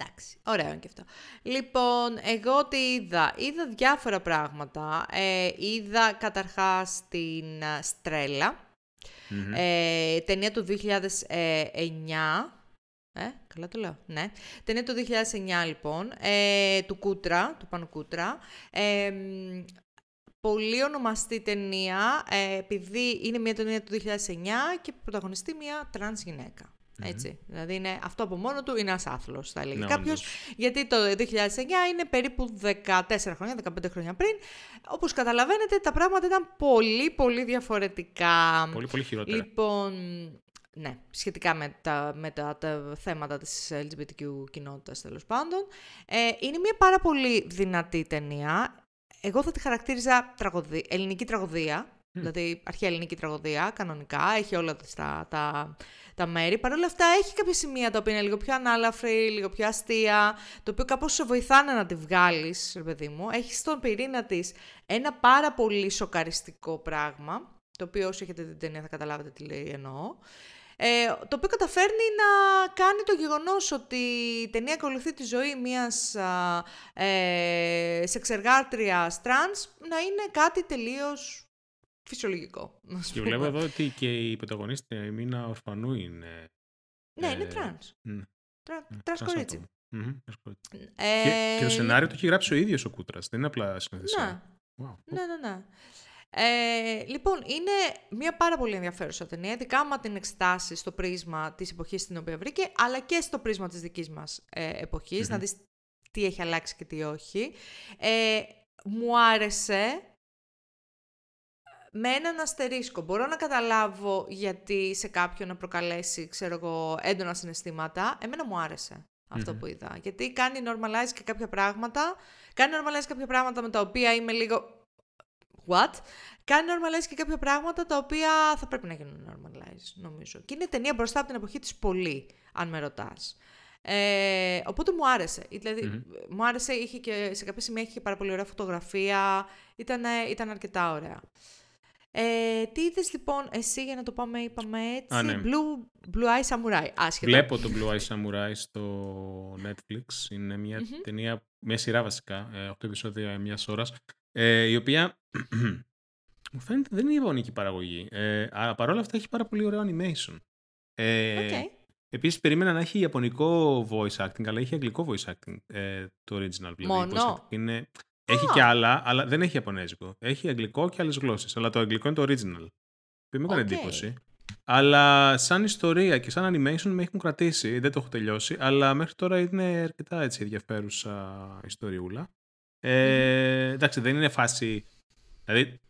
Εντάξει, ωραίο είναι και αυτό. Λοιπόν, εγώ τι είδα. Είδα διάφορα πράγματα. Ε, είδα καταρχάς την Στρέλλα. Mm-hmm. Ε, ταινία του 2009. Ε, καλά το λέω, ναι. Ταινία του 2009 λοιπόν, ε, του Κούτρα, του Πάνου Κούτρα. Ε, πολύ ονομαστή ταινία, ε, επειδή είναι μια ταινία του 2009 και πρωταγωνιστεί μια τρανς γυναίκα. Έτσι. Δηλαδή είναι, αυτό από μόνο του είναι ένας άθλος, θα έλεγε ναι, κάποιος. Γιατί το 2009 είναι περίπου 14 χρόνια, 15 χρόνια πριν. Όπως καταλαβαίνετε, τα πράγματα ήταν πολύ, πολύ διαφορετικά. Πολύ, πολύ χειρότερα. Λοιπόν, ναι, σχετικά με τα, με τα, τα θέματα της LGBTQ κοινότητας τέλος πάντων. Ε, είναι μια πάρα πολύ δυνατή ταινία. Εγώ θα τη χαρακτήριζα τραγωδία, ελληνική τραγωδία. Δηλαδή αρχαία ελληνική τραγωδία, κανονικά. Έχει όλα τα, τα, τα μέρη. Παρ' όλα αυτά έχει κάποια σημεία τα οποία είναι λίγο πιο ανάλαφρη, λίγο πιο αστεία, το οποίο κάπως σε βοηθάνε να τη βγάλεις, ρε παιδί μου. Έχει στον πυρήνα της ένα πάρα πολύ σοκαριστικό πράγμα, το οποίο όσοι έχετε την ταινία θα καταλάβετε τι λέει εννοώ. Ε, το οποίο καταφέρνει να κάνει το γεγονός ότι η ταινία ακολουθεί τη ζωή μιας ε, σεξεργάτριας τρανς να είναι κάτι τελείως φυσιολογικό. Και βλέπω εδώ ότι και η πρωταγωνίστρια η Μίνα Ορφανού είναι. Ναι, είναι τρανς. Ναι. Τρανς κορίτσι. Ε, και, το σενάριο το έχει γράψει ο ίδιος ο Κούτρας, δεν είναι απλά σκηνοθεσία. Ναι. ναι, ναι, ναι. Ε, λοιπόν, είναι μια πάρα πολύ ενδιαφέρουσα ταινία, ειδικά άμα την εξετάσεις στο πρίσμα της εποχής στην οποία βγήκε, αλλά και στο πρίσμα της δικής μας ε, εποχής να δεις τι έχει αλλάξει και τι όχι. Ε, μου άρεσε με έναν αστερίσκο. Μπορώ να καταλάβω γιατί σε κάποιον να προκαλέσει, ξέρω εγώ, έντονα συναισθήματα. Εμένα μου άρεσε που είδα. Γιατί κάνει normalize και κάποια πράγματα. Κάνει normalize κάποια πράγματα με τα οποία είμαι λίγο... What? Κάνει normalize και κάποια πράγματα τα οποία θα πρέπει να γίνουν normalize, νομίζω. Και είναι ταινία μπροστά από την εποχή της πολύ, αν με ρωτάς. Ε, οπότε μου άρεσε. Δηλαδή, μου άρεσε, είχε και, σε κάποια σημεία είχε πάρα πολύ ωραία φωτογραφία. Ήταν, ήταν αρκετά ωραία. Ε, τι είδες λοιπόν εσύ για να το πάμε, είπαμε έτσι. Α, ναι. Blue, Blue Eye Samurai. Άσχετο. Βλέπω το Blue Eye Samurai στο Netflix. Είναι μια mm-hmm. ταινία, μια σειρά βασικά, 8 ε, επεισόδια μιας ώρας. Ε, η οποία μου φαίνεται δεν είναι ιαπωνική παραγωγή. Ε, αλλά παρόλα αυτά έχει πάρα πολύ ωραίο animation. Ε, okay. Επίσης περίμενα να έχει ιαπωνικό voice acting, αλλά έχει αγγλικό voice acting ε, το original. Δηλαδή, Μόνο; Είναι, έχει και άλλα, αλλά δεν έχει Ιαπωνέζικο. Έχει αγγλικό και άλλες γλώσσες. Αλλά το αγγλικό είναι το original. Που μου έκανε εντύπωση. Αλλά σαν ιστορία και σαν animation με έχουν κρατήσει. Δεν το έχω τελειώσει. Αλλά μέχρι τώρα είναι αρκετά έτσι ενδιαφέρουσα ιστοριούλα. Ε, εντάξει, δεν είναι φάση. Δηλαδή,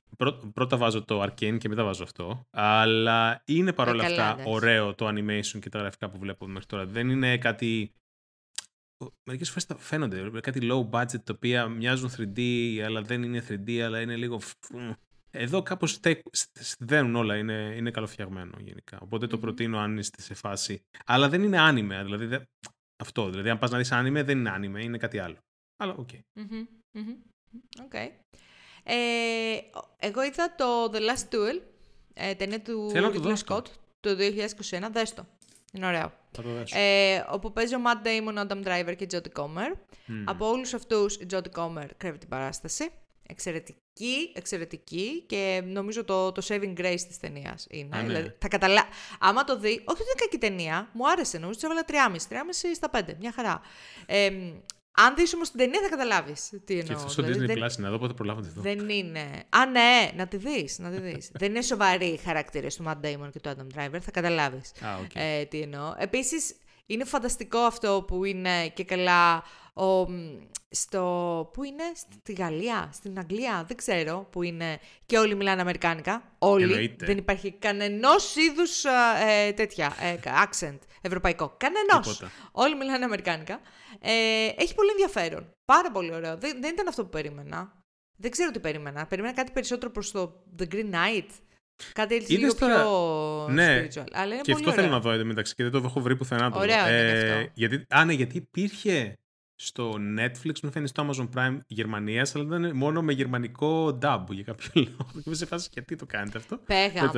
πρώτα βάζω το Arcane και μετά βάζω αυτό. Αλλά είναι παρόλα ε, αυτά ωραίο το animation και τα γραφικά που βλέπω μέχρι τώρα. Δεν είναι κάτι Μερικές φορές φαίνονται κάτι low budget τα οποία μοιάζουν 3D, αλλά δεν είναι 3D, αλλά είναι λίγο. Εδώ κάπως δένουν όλα, είναι, είναι καλοφτιαγμένο γενικά. Οπότε το προτείνω αν είστε σε φάση. Αλλά δεν είναι anime. Δηλαδή, αυτό. Δηλαδή, αν πας να δεις anime, δεν είναι anime, είναι κάτι άλλο. Αλλά ok. Okay. Okay. Ε, εγώ είδα το The Last Duel, ε, ταινία του Ridley Scott, το 2021. Δες το. Είναι ωραίο. Ε, όπου παίζει ο Matt Damon, ο Adam Driver και Jodie Comer. Mm. Από όλους αυτούς η Jodie Comer κρέβει την παράσταση. Εξαιρετική, εξαιρετική και νομίζω το, το saving grace της ταινίας είναι. Α, ναι. δηλαδή, θα καταλα... Άμα το δει, όχι ότι είναι κακή ταινία, μου άρεσε, νομίζω ότι έβαλα 3,5, 3,5 στα 5, μια χαρά. Ε, αν δεις όμως την ταινία θα καταλάβεις τι εννοώ. Και αυτό στο δηλαδή, Disney Plus είναι εδώ, πότε προλάβω τη δω. Δεν είναι. Α, ναι, να τη δεις. Να τη δεις. δεν είναι σοβαροί οι χαρακτήρες του Matt Damon και του Adam Driver, θα καταλάβεις okay. ε, τι εννοώ. Επίσης, είναι φανταστικό αυτό που είναι και καλά ο, στο... Πού είναι, στη Γαλλία, στην Αγγλία, δεν ξέρω που είναι και όλοι μιλάνε Αμερικάνικα. Όλοι. Δεν υπάρχει κανένα είδους ε, τέτοια, ε, accent ευρωπαϊκό. Κανενός. Όλοι μιλάνε Αμερικάνικα. Ε, έχει πολύ ενδιαφέρον. Πάρα πολύ ωραίο. Δεν, δεν ήταν αυτό που περίμενα. Δεν ξέρω τι περίμενα. Περίμενα κάτι περισσότερο προς το The Green Knight. Κάτι έτσι λίγο τώρα... πιο ναι. spiritual. Αλλά είναι και πολύ αυτό ωραίο. θέλω να δω εντωμεταξύ και δεν το έχω βρει πουθενά. Ωραίο ε, είναι αυτό. Γιατί, α, ναι, γιατί υπήρχε στο Netflix, μου φαίνεται στο Amazon Prime Γερμανίας, αλλά ήταν μόνο με γερμανικό dub για κάποιο λόγο. Και σε φάση γιατί το κάνετε αυτό; Πέγα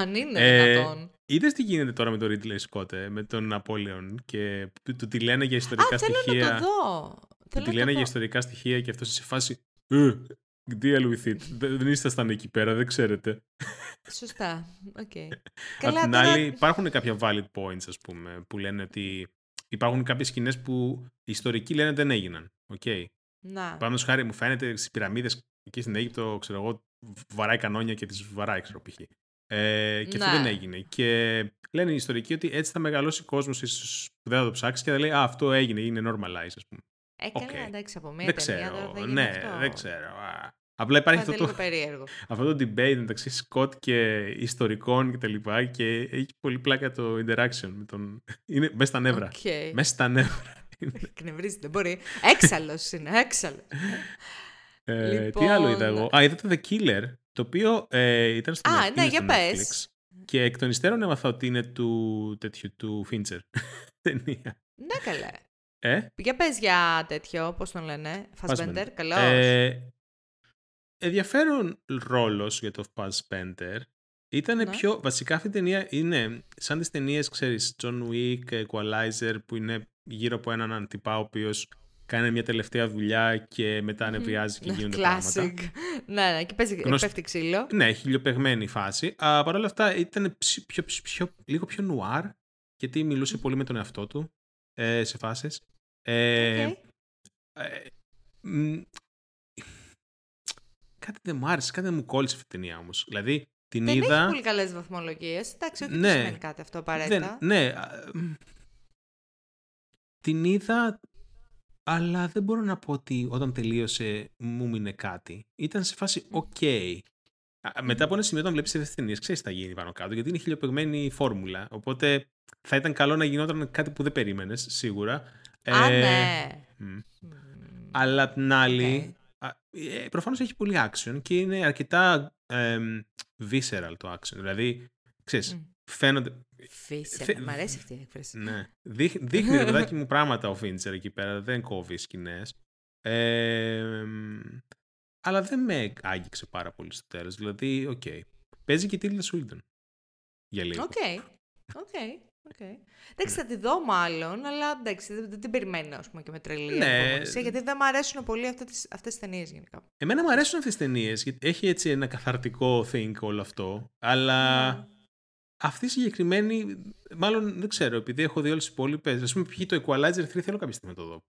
αν είναι ε, δυνατόν. Είδες τι γίνεται τώρα με τον Ridley Scott, ε, με τον Napoleon και του τι λένε για ιστορικά Α, στοιχεία. Θέλω να το δω. Του τι λένε για ιστορικά στοιχεία και αυτός σε φάση. Ε, deal with it. Δεν ήσασταν εκεί πέρα, δεν ξέρετε. Σωστά. Okay. Απ' την άλλη, υπάρχουν κάποια valid points, ας πούμε, που λένε ότι υπάρχουν κάποιες σκηνές που οι ιστορικοί λένε δεν έγιναν. Okay. Να. Πάνω χάρη μου φαίνεται στις πυραμίδες εκεί στην Αίγυπτο, ξέρω εγώ, βαράει κανόνια και τις βαράει, ξέρω π.χ. Ε, και αυτό δεν έγινε. Και λένε οι ιστορικοί ότι έτσι θα μεγαλώσει ο κόσμος που δεν θα το ψάξει και θα λέει Α, αυτό έγινε, είναι normalize, ας πούμε. Έκανε okay. εντάξει από μία δεν ξέρω. ναι, δεν ξέρω. Απλά υπάρχει αυτό το, αυτό το debate μεταξύ Σκοτ και ιστορικών και τα λοιπά και έχει πολύ πλάκα το interaction με τον... Είναι μέσα στα νεύρα. Okay. Μέσα στα νεύρα. Εκνευρίζει, δεν μπορεί. Έξαλλος είναι, έξαλλος. Ε, λοιπόν... Τι άλλο είδα εγώ; Α, είδα το The Killer, το οποίο ε, ήταν στο, Α, ναι, για Netflix. Και εκ των υστέρων έμαθα ότι είναι του τέτοιου, του Fincher. Ταινία. Ναι, καλά. Ε; Για πες για τέτοιο, πώς τον λένε, Fassbender, καλώς. Ε, ενδιαφέρον ρόλος για το Fassbender. Ήταν ναι. πιο, βασικά αυτή η ταινία είναι σαν τις ταινίες, ξέρεις, John Wick, Equalizer, που είναι γύρω από έναν αντιπά ο οποίος κάνει μια τελευταία δουλειά και μετά ανεβριάζει και γίνονται πράγματα. ναι, ναι, και παίζει, Γνωσ... πέφτει ξύλο. Ναι, χιλιοπεγμένη φάση. Παρ' όλα αυτά ήταν πιο, πιο, λίγο πιο νουάρ, γιατί μιλούσε πολύ με τον εαυτό του ε, σε φάσεις. Ε, ε, κάτι δεν μου άρεσε, κάτι δεν μου κόλλησε αυτή η ταινία όμως. Δηλαδή, την δεν είδα... έχει πολύ καλές βαθμολογίες. Εντάξει, όχι ναι, δεν σημαίνει κάτι αυτό απαραίτητα. Δεν, ναι, την είδα, αλλά δεν μπορώ να πω ότι όταν τελείωσε μου μείνε κάτι. Ήταν σε φάση οκ. Μετά από ένα σημείο, όταν βλέπεις τις ταινίες, ξέρεις τι θα γίνει πάνω κάτω, γιατί είναι χιλιοπεγμένη φόρμουλα. Οπότε θα ήταν καλό να γινόταν κάτι που δεν περίμενες, σίγουρα. Α, ε, ναι. Αλλά την άλλη, okay. Ε, προφανώς έχει πολύ action και είναι αρκετά ε, visceral το action. Δηλαδή, ξέρεις, mm. φαίνονται... Visceral, μ' αρέσει αυτή η έκφραση. Ναι. δείχνει, ρε παιδάκι μου, πράγματα ο Fincher εκεί πέρα, δεν κόβει σκηνές. Ε, αλλά δεν με άγγιξε πάρα πολύ στο τέλος. Δηλαδή, ok. Okay. Παίζει και η Τίλντα Σουίντον. Για λίγο. Ok. Okay. Okay. Okay. Εντάξει, θα τη δω μάλλον, αλλά εντάξει, δεν, την περιμένω ας πούμε, και με τρελή ναι. γιατί δεν μου αρέσουν πολύ αυτές τις, αυτές τις ταινίες γενικά. Εμένα μου αρέσουν αυτές τις ταινίες, γιατί έχει έτσι ένα καθαρτικό thing όλο αυτό, αλλά mm. αυτή η συγκεκριμένη, μάλλον δεν ξέρω, επειδή έχω δει όλες τις υπόλοιπες, ας πούμε πήγε το Equalizer 3, θέλω κάποια στιγμή να το δω.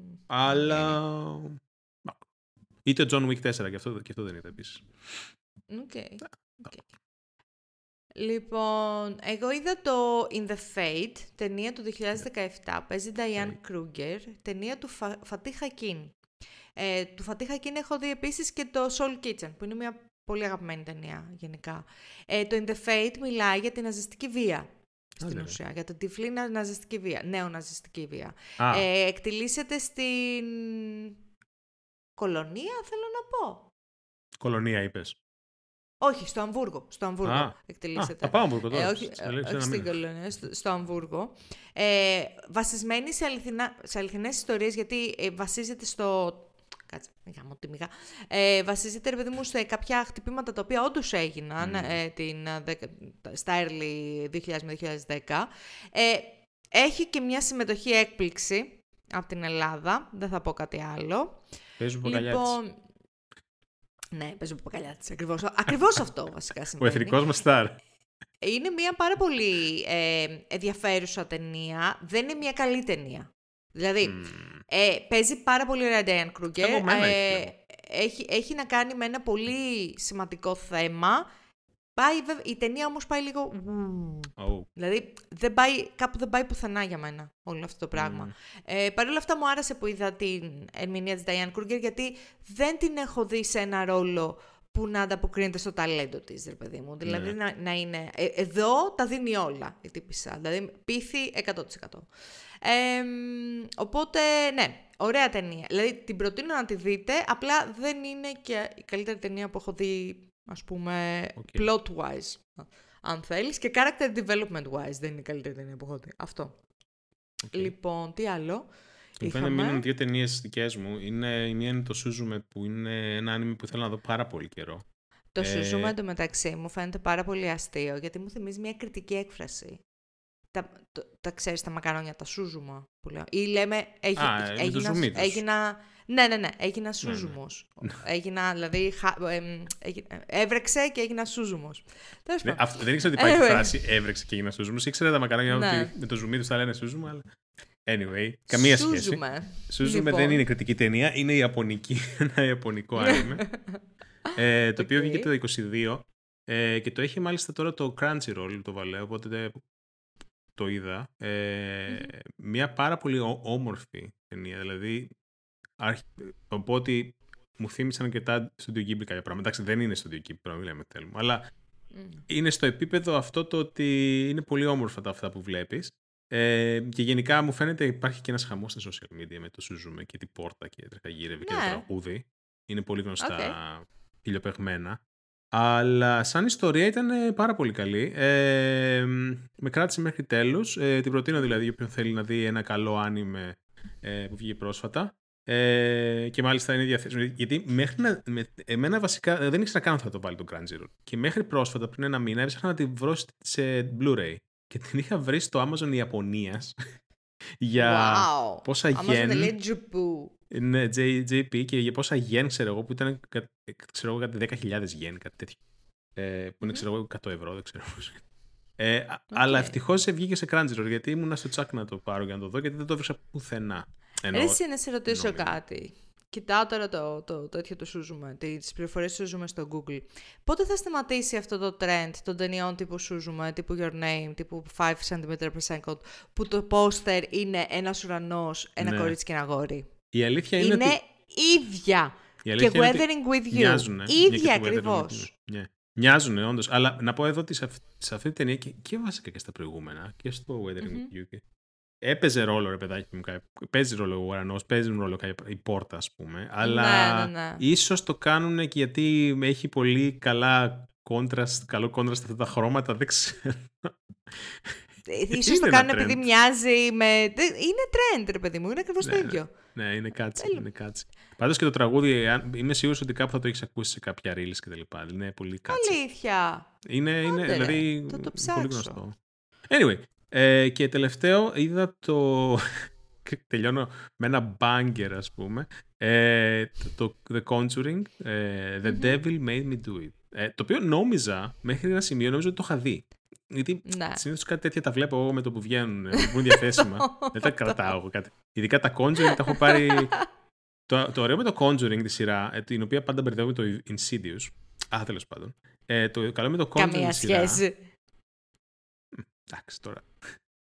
Mm. Αλλά... Ή το John Wick 4, και αυτό, και αυτό δεν είδα επίσης. Ok. Okay. Okay. Λοιπόν, εγώ είδα το In the Fade, ταινία του 2017. Παίζει Diane Kruger, ταινία του Φα... Φατίχ Ακίν. Ε, του Φατίχ Ακίν έχω δει επίσης και το Soul Kitchen, που είναι μια πολύ αγαπημένη ταινία γενικά. Ε, το In the Fade μιλάει για την ναζιστική βία στην ουσία, για την τυφλή ναζιστική βία, νέο ναζιστική βία. Ε, εκτιλήσεται στην κολονία, θέλω να πω. Κολονία είπες. Όχι, στο Αμβούργο. Στο Αμβούργο α, εκτελήσεται. Α, πάω Αμβούργο τώρα. Ε, όχι, όχι στην Κολονία, στο, στο Αμβούργο. Ε, βασισμένη σε, αληθινά, σε αληθινές ιστορίες, γιατί ε, βασίζεται στο... Κάτσε, μηγά μου τη μηγά. Ε, βασίζεται, ρε παιδί μου, σε κάποια χτυπήματα τα οποία όντως έγιναν mm. ε, την, στα early 2000 με 2010. Ε, έχει και μια συμμετοχή έκπληξη από την Ελλάδα. Δεν θα πω κάτι άλλο. Παίζουν λοιπόν, ναι, παίζω παπακαλιά της. Ακριβώς ακριβώς αυτό βασικά συμβαίνει. Ο εθνικός μας στάρ. Είναι μια πάρα πολύ ε, ενδιαφέρουσα ταινία. Δεν είναι μια καλή ταινία. Δηλαδή, ε, παίζει πάρα πολύ ωραία Diane Kruger. Ε, έχει, έχει να κάνει με ένα πολύ σημαντικό θέμα Πάει, η ταινία όμως πάει λίγο... Oh. Δηλαδή δεν πάει, κάπου δεν πάει πουθενά για μένα όλο αυτό το πράγμα. Mm. Ε, Παρ' όλα αυτά μου άρεσε που είδα την ερμηνεία της Diane Kruger γιατί δεν την έχω δει σε ένα ρόλο που να ανταποκρίνεται στο ταλέντο της, ρε παιδί μου. Δηλαδή ναι. να, να είναι... Ε, εδώ τα δίνει όλα η τύπησα. Δηλαδή πείθει 100%. Ε, οπότε, ναι, ωραία ταινία. Δηλαδή την προτείνω να τη δείτε, απλά δεν είναι και η καλύτερη ταινία που έχω δει ας πούμε, okay. plot-wise, αν θέλεις, και character development-wise δεν είναι η καλύτερη ταινία που έχω δει. Αυτό. Okay. Λοιπόν, τι άλλο. Μου φαίνεται μείνουν δύο ταινίες δικές μου. Είναι, η μία είναι το Σούζουμε που είναι ένα άνιμο που θέλω να δω πάρα πολύ καιρό. Το ε... Σούζουμε εντωμεταξύ μου φαίνεται πάρα πολύ αστείο γιατί μου θυμίζει μια κριτική έκφραση. Τα, το, τα ξέρεις τα μακαρόνια, τα σούζουμα που λέω. Ή λέμε, έγι, Α, έγινας, έγινα, ναι, ναι, ναι, έγινα σούζουμος. Ναι, ναι. Έγινα, δηλαδή, έβρεξε και έγινα σούζουμος. Ναι, αυτό, δεν ήξερα ότι υπάρχει φράση έβρεξε και έγινα σούζουμος. Ήξερα τα μακαρόνια ναι. ότι με το ζουμί τους θα λένε σούζουμα, αλλά... Anyway, καμία σχέση. Σούζουμε λοιπόν. δεν είναι κριτική ταινία, είναι ιαπωνική, ένα ιαπωνικό άνιμε. ε, το οποίο βγήκε το 22 ε, και το έχει μάλιστα τώρα το Crunchyroll το βαλέ, οπότε το είδα. Ε, Μια πάρα πολύ όμορφη ταινία, δηλαδή οπότε μου θύμισαν και τα Studio Ghibli κάποια πράγματα. Εντάξει, δεν είναι Studio Ghibli, πρέπει να λέμε θέλουμε, αλλά είναι στο επίπεδο αυτό το ότι είναι πολύ όμορφα τα αυτά που βλέπεις ε, και γενικά μου φαίνεται υπάρχει και ένας χαμός στα social media με το Σουζούμε και την πόρτα και τρεχαγύρευε και το ναι. τραγούδι. Είναι πολύ γνωστά okay. Αλλά σαν ιστορία ήταν πάρα πολύ καλή. Ε, με κράτησε μέχρι τέλους. Ε, την προτείνω δηλαδή για όποιον θέλει να δει ένα καλό άνιμε ε, που βγήκε πρόσφατα. Ε, και μάλιστα είναι διαθέσιμο. Γιατί μέχρι να. Με, εμένα βασικά δεν ήξερα καν θα το βάλει το Crunchyroll. Και μέχρι πρόσφατα, πριν ένα μήνα, έψαχνα να τη βρω σε Blu-ray και την είχα βρει στο Amazon Ιαπωνίας για wow. πόσα γεν. Ναι, JP και για πόσα γεν ξέρω εγώ που ήταν ξέρω εγώ κάτι 10.000 γεν, κάτι τέτοιο. Ε, που είναι ξέρω εγώ 100 ευρώ, δεν ξέρω πώς. Ε, okay. Αλλά ευτυχώς βγήκε σε Crunchyroll γιατί ήμουν στο τσάκ να το πάρω για να το δω γιατί δεν το έβρισα πουθενά. Εσύ να σε ρωτήσω κάτι. Κοιτάω τώρα το, το, το τέτοιο του Σούζουμε, τις πληροφορίες του Σούζουμε στο Google. Πότε θα σταματήσει αυτό το trend των ταινιών τύπου Σούζουμε, τύπου Your Name, τύπου 5 cm per second, που το πόστερ είναι ένας ουρανός, ένα ναι. κορίτσι και ένα γόρι; Η αλήθεια είναι, είναι ότι... ίδια. και Weathering with You. Μοιάζουν, ίδια ακριβώς. Ναι. Μοιάζουν, όντως. Αλλά να πω εδώ ότι σε αυτή, σε αυτή την ταινία και, και βασικά και στα προηγούμενα και στο Weathering mm-hmm. with You έπαιζε ρόλο ρε παιδάκι μου, παίζει ρόλο ο ουρανός, παίζει ρόλο η πόρτα ας πούμε, αλλά ναι, ναι, ναι. ίσως το κάνουν και γιατί έχει πολύ καλά contrast, καλό contrast αυτά τα χρώματα, δεν ξέρω. Ε, ίσως το κάνουν επειδή μοιάζει με... Είναι trend ρε παιδί μου, είναι ακριβώς ναι, το ίδιο. Ναι, είναι κάτσι, είναι κάτσι. Πάντως και το τραγούδι, είμαι σίγουρος ότι κάπου θα το έχεις ακούσει σε κάποια reels και τα λοιπά. Είναι πολύ κάτσι. Αλήθεια. Είναι, είναι δηλαδή, το, το πολύ γνωστό. Anyway, ε, και τελευταίο είδα το... Τελειώνω με ένα banger ας πούμε. Ε, το, The Conjuring, ε, The Devil Made Me Do It. Ε, το οποίο νόμιζα, μέχρι ένα σημείο νόμιζα ότι το είχα δει. Γιατί ναι. συνήθως κάτι τέτοια τα βλέπω εγώ με το που βγαίνουν, που είναι διαθέσιμα. Δεν τα κρατάω εγώ κάτι. Ειδικά τα Conjuring τα έχω πάρει. το, το ωραίο με το Conjuring τη σειρά, την οποία πάντα μπερδεύω με το Insidious. Α, τέλος πάντων. Ε, το καλό με το Conjuring. Καμία σχέση. Εντάξει τώρα.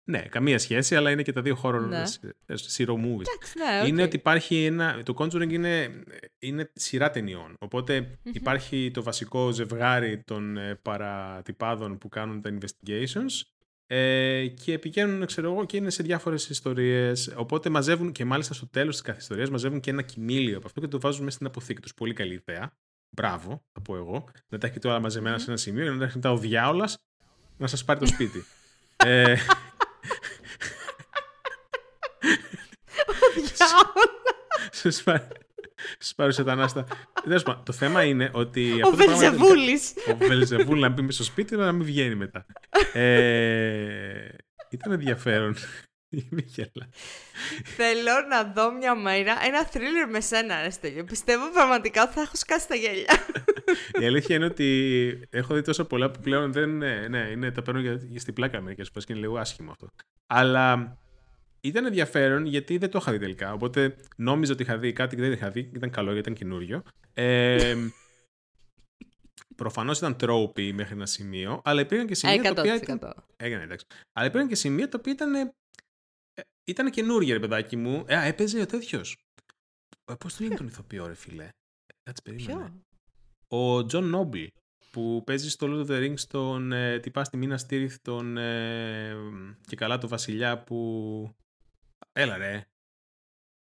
Ναι, καμία σχέση, αλλά είναι και τα δύο horror ναι. zero movies. Ναι, Είναι ότι υπάρχει ένα. Το Conjuring είναι, είναι σειρά ταινιών. υπάρχει το βασικό ζευγάρι των ε, παρατυπάδων που κάνουν τα investigations ε, και πηγαίνουν, ξέρω εγώ, και είναι σε διάφορες ιστορίες. Οπότε μαζεύουν και μάλιστα στο τέλος της κάθε ιστορία μαζεύουν και ένα κοιμήλιο από αυτό και το βάζουν μέσα στην αποθήκη τους. Πολύ καλή ιδέα. Μπράβο, θα πω εγώ. Να τα έχετε όλα μαζεμένα σε ένα σημείο για να τα έχετε ο διάολας να σας πάρει το σπίτι. ε, Σας πάρω σε τα ανάστα. Το θέμα είναι ότι. Ο Βελζεβούλης. Ο Βελζεβούλη να μπει μέσα στο σπίτι, αλλά να μην βγαίνει μετά. Ε, ήταν ενδιαφέρον. Θέλω να δω μια μέρα ένα θρίλερ με σένα, Αριστέλιο. Πιστεύω πραγματικά ότι θα έχω σκάσει τα γέλια. Η αλήθεια είναι ότι έχω δει τόσο πολλά που πλέον δεν. Ναι, ναι είναι, τα παίρνω για, για στην πλάκα μερικές φορές και είναι λίγο άσχημο αυτό. Αλλά ήταν ενδιαφέρον γιατί δεν το είχα δει τελικά. Οπότε νόμιζα ότι είχα δει κάτι και δεν είχα δει. Ήταν καλό γιατί ήταν καινούριο. Ε, Προφανώς ήταν τρόποι μέχρι ένα σημείο, αλλά υπήρχαν και σημεία τα οποία. Ήταν... Έγινε, εντάξει. Αλλά υπήρχαν και σημεία τα οποία ήταν. Ε, ήταν καινούργια, ρε παιδάκι μου. Ε, έπαιζε ο τέτοιος. Ε, Πώς το λένε τον ηθοποιό, ρε φίλε. Κάτσε περίμενε. Ο Τζον Νόμπλ που παίζει στο Lord of the Rings τον ε, τυπά στη Μίνας Τίριθ τον ε, και καλά το βασιλιά που Έλα ρε.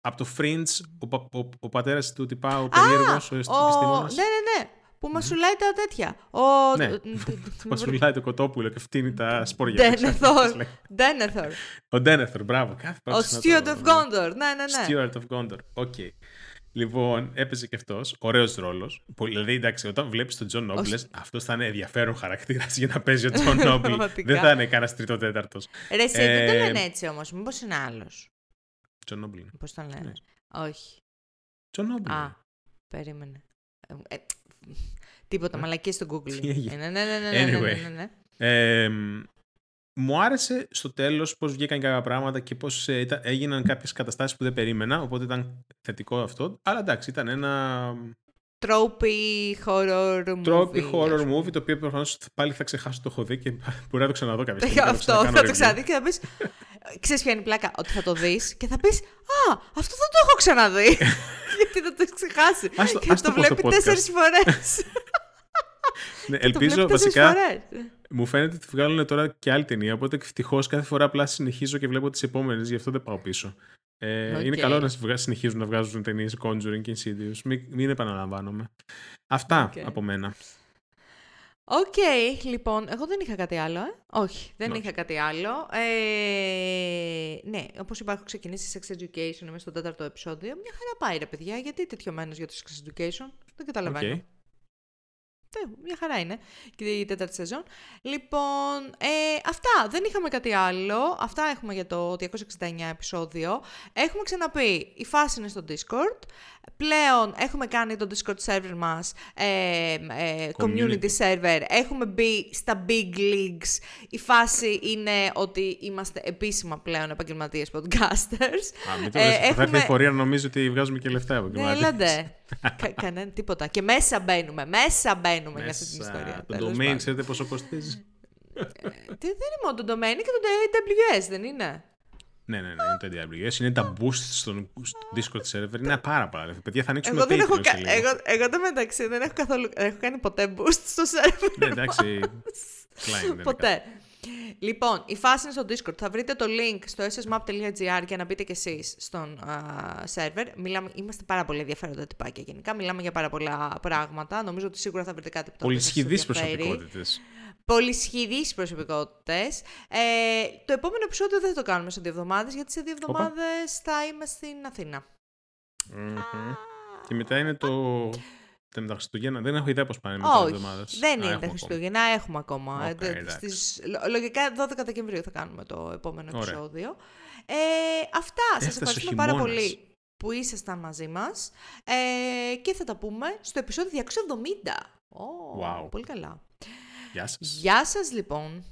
Από το Fringe, ο, ο, ο πατέρας του τυπά, ο περίεργος, ο, ο επιστήμονας. Ναι, ναι, ναι. Που μασουλάει τα τέτοια. Ο... Ναι, μασουλάει το κοτόπουλο και φτύνει τα σπόρια. Ντένεθορ. Ο Ντένεθορ, μπράβο. Ο Steward of Gondor. Ναι, ναι, ναι. Steward of Gondor. Ok. Λοιπόν, έπαιζε και αυτός. Ωραίος ρόλος. Δηλαδή, εντάξει, όταν βλέπεις τον Τζον Νόμπλ λες, αυτός θα είναι ενδιαφέρον χαρακτήρας για να παίζει ο Τζον Νόμπλ. δεν θα είναι κανένας τριτοτέταρτος. Ρε, εσύ, δεν το λένε έτσι όμως. Μήπως είναι άλλος. Τζον Νόμπλ. Πώ τον λένε. Όχι. Τζον Νόμπλ. Α, περίμενε. Ε, τίποτα, μαλακία το Google. ναι, ναι, ναι, ναι, ναι, ναι, ναι. Ε, μου άρεσε στο τέλος πώς βγήκαν κάποια πράγματα και πώς ε, έγιναν κάποιες καταστάσεις που δεν περίμενα, οπότε ήταν θετικό αυτό. Αλλά εντάξει, ήταν ένα... Τρόπι horror movie. Τρόπι horror movie, το οποίο προφανώς πάλι θα ξεχάσω το έχω δει και μπορεί να το ξαναδώ κάποια στιγμή. Αυτό, θα το ξαναδεί και θα πεις. Ξέρεις ποια είναι η πλάκα, ότι θα το δεις και θα πεις Α, αυτό δεν το έχω ξαναδεί. Γιατί θα το έχεις ξεχάσει. και θα το βλέπει τέσσερις φορές. ναι, ελπίζω βασικά. Μου φαίνεται ότι βγάζουν τώρα και άλλη ταινία. Οπότε ευτυχώς κάθε φορά απλά συνεχίζω και βλέπω τις επόμενες, γι' αυτό δεν πάω πίσω. Ε, Είναι καλό να συνεχίζουν να βγάζουν ταινίες Conjuring και Insidious. Μην, μην επαναλαμβάνομαι. Αυτά από μένα. Οκ, λοιπόν, εγώ δεν είχα κάτι άλλο, ε; Όχι, δεν είχα κάτι άλλο. Ε, ναι, όπως είπα, έχω ξεκινήσει Sex Education, είμαι στο τέταρτο επεισόδιο. Μια χαρά πάει, ρε παιδιά, γιατί τέτοιο μένος για το Sex Education, δεν καταλαβαίνω. Okay. Ε, μια χαρά είναι και η τέταρτη σεζόν. Λοιπόν, ε, αυτά. Δεν είχαμε κάτι άλλο. Αυτά έχουμε για το 269 επεισόδιο. Έχουμε ξαναπεί, η φάση είναι στο Discord. Πλέον έχουμε κάνει το Discord server μας, ε, ε, community. server. Έχουμε μπει στα big leagues. Η φάση είναι ότι είμαστε επίσημα πλέον επαγγελματίες podcasters. Α, μην το ε, έχουμε... Θα έρθει η πορεία να νομίζει ότι βγάζουμε και λεφτά επαγγελματίες. Ναι, έλατε. Κανένα τίποτα. Και μέσα μπαίνουμε, μέσα μπαίνουμε μέσα, για αυτή την ιστορία. Το domain, ξέρετε πόσο κοστίζει; Ε, δεν είναι μόνο το domain, είναι και το AWS, δεν είναι; Ναι, ναι, ναι, είναι το AWS. Είναι τα boosts στο, Discord server. Είναι πάρα πολλά. Παιδιά, θα ανοίξουμε εγώ δεν έχω, εγώ, εγώ το μεταξύ δεν έχω, καθόλου, έχω κάνει ποτέ boost στο server. Ναι, εντάξει. ποτέ. Λοιπόν, η φάση είναι στο Discord. Θα βρείτε το link στο ssmap.gr για να μπείτε κι εσείς στον server. Μιλάμε, είμαστε πάρα πολύ ενδιαφέροντα τυπάκια γενικά. Μιλάμε για πάρα πολλά πράγματα. Νομίζω ότι σίγουρα θα βρείτε κάτι που θα Πολυσχηδείς προσωπικότητες. Πολυσχηδείς προσωπικότητες. Ε, το επόμενο επεισόδιο δεν θα το κάνουμε σε δύο εβδομάδες, γιατί σε δύο εβδομάδες θα είμαι στην αθηνα Και μετά είναι το. Δεν τα Χριστούγεννα. Δεν έχω ιδέα πώς πάνε με τι εβδομάδες. Δεν είναι τα Χριστούγεννα, έχουμε ακόμα. Okay, Στις, λογικά 12 Δεκεμβρίου θα κάνουμε το επόμενο επεισόδιο. Ε, αυτά. Σας ευχαριστούμε πάρα πολύ που ήσασταν μαζί μας. Ε, και θα τα πούμε στο επεισόδιο 270. Oh, wow. Πολύ καλά. Γεια σας. Γεια σας λοιπόν.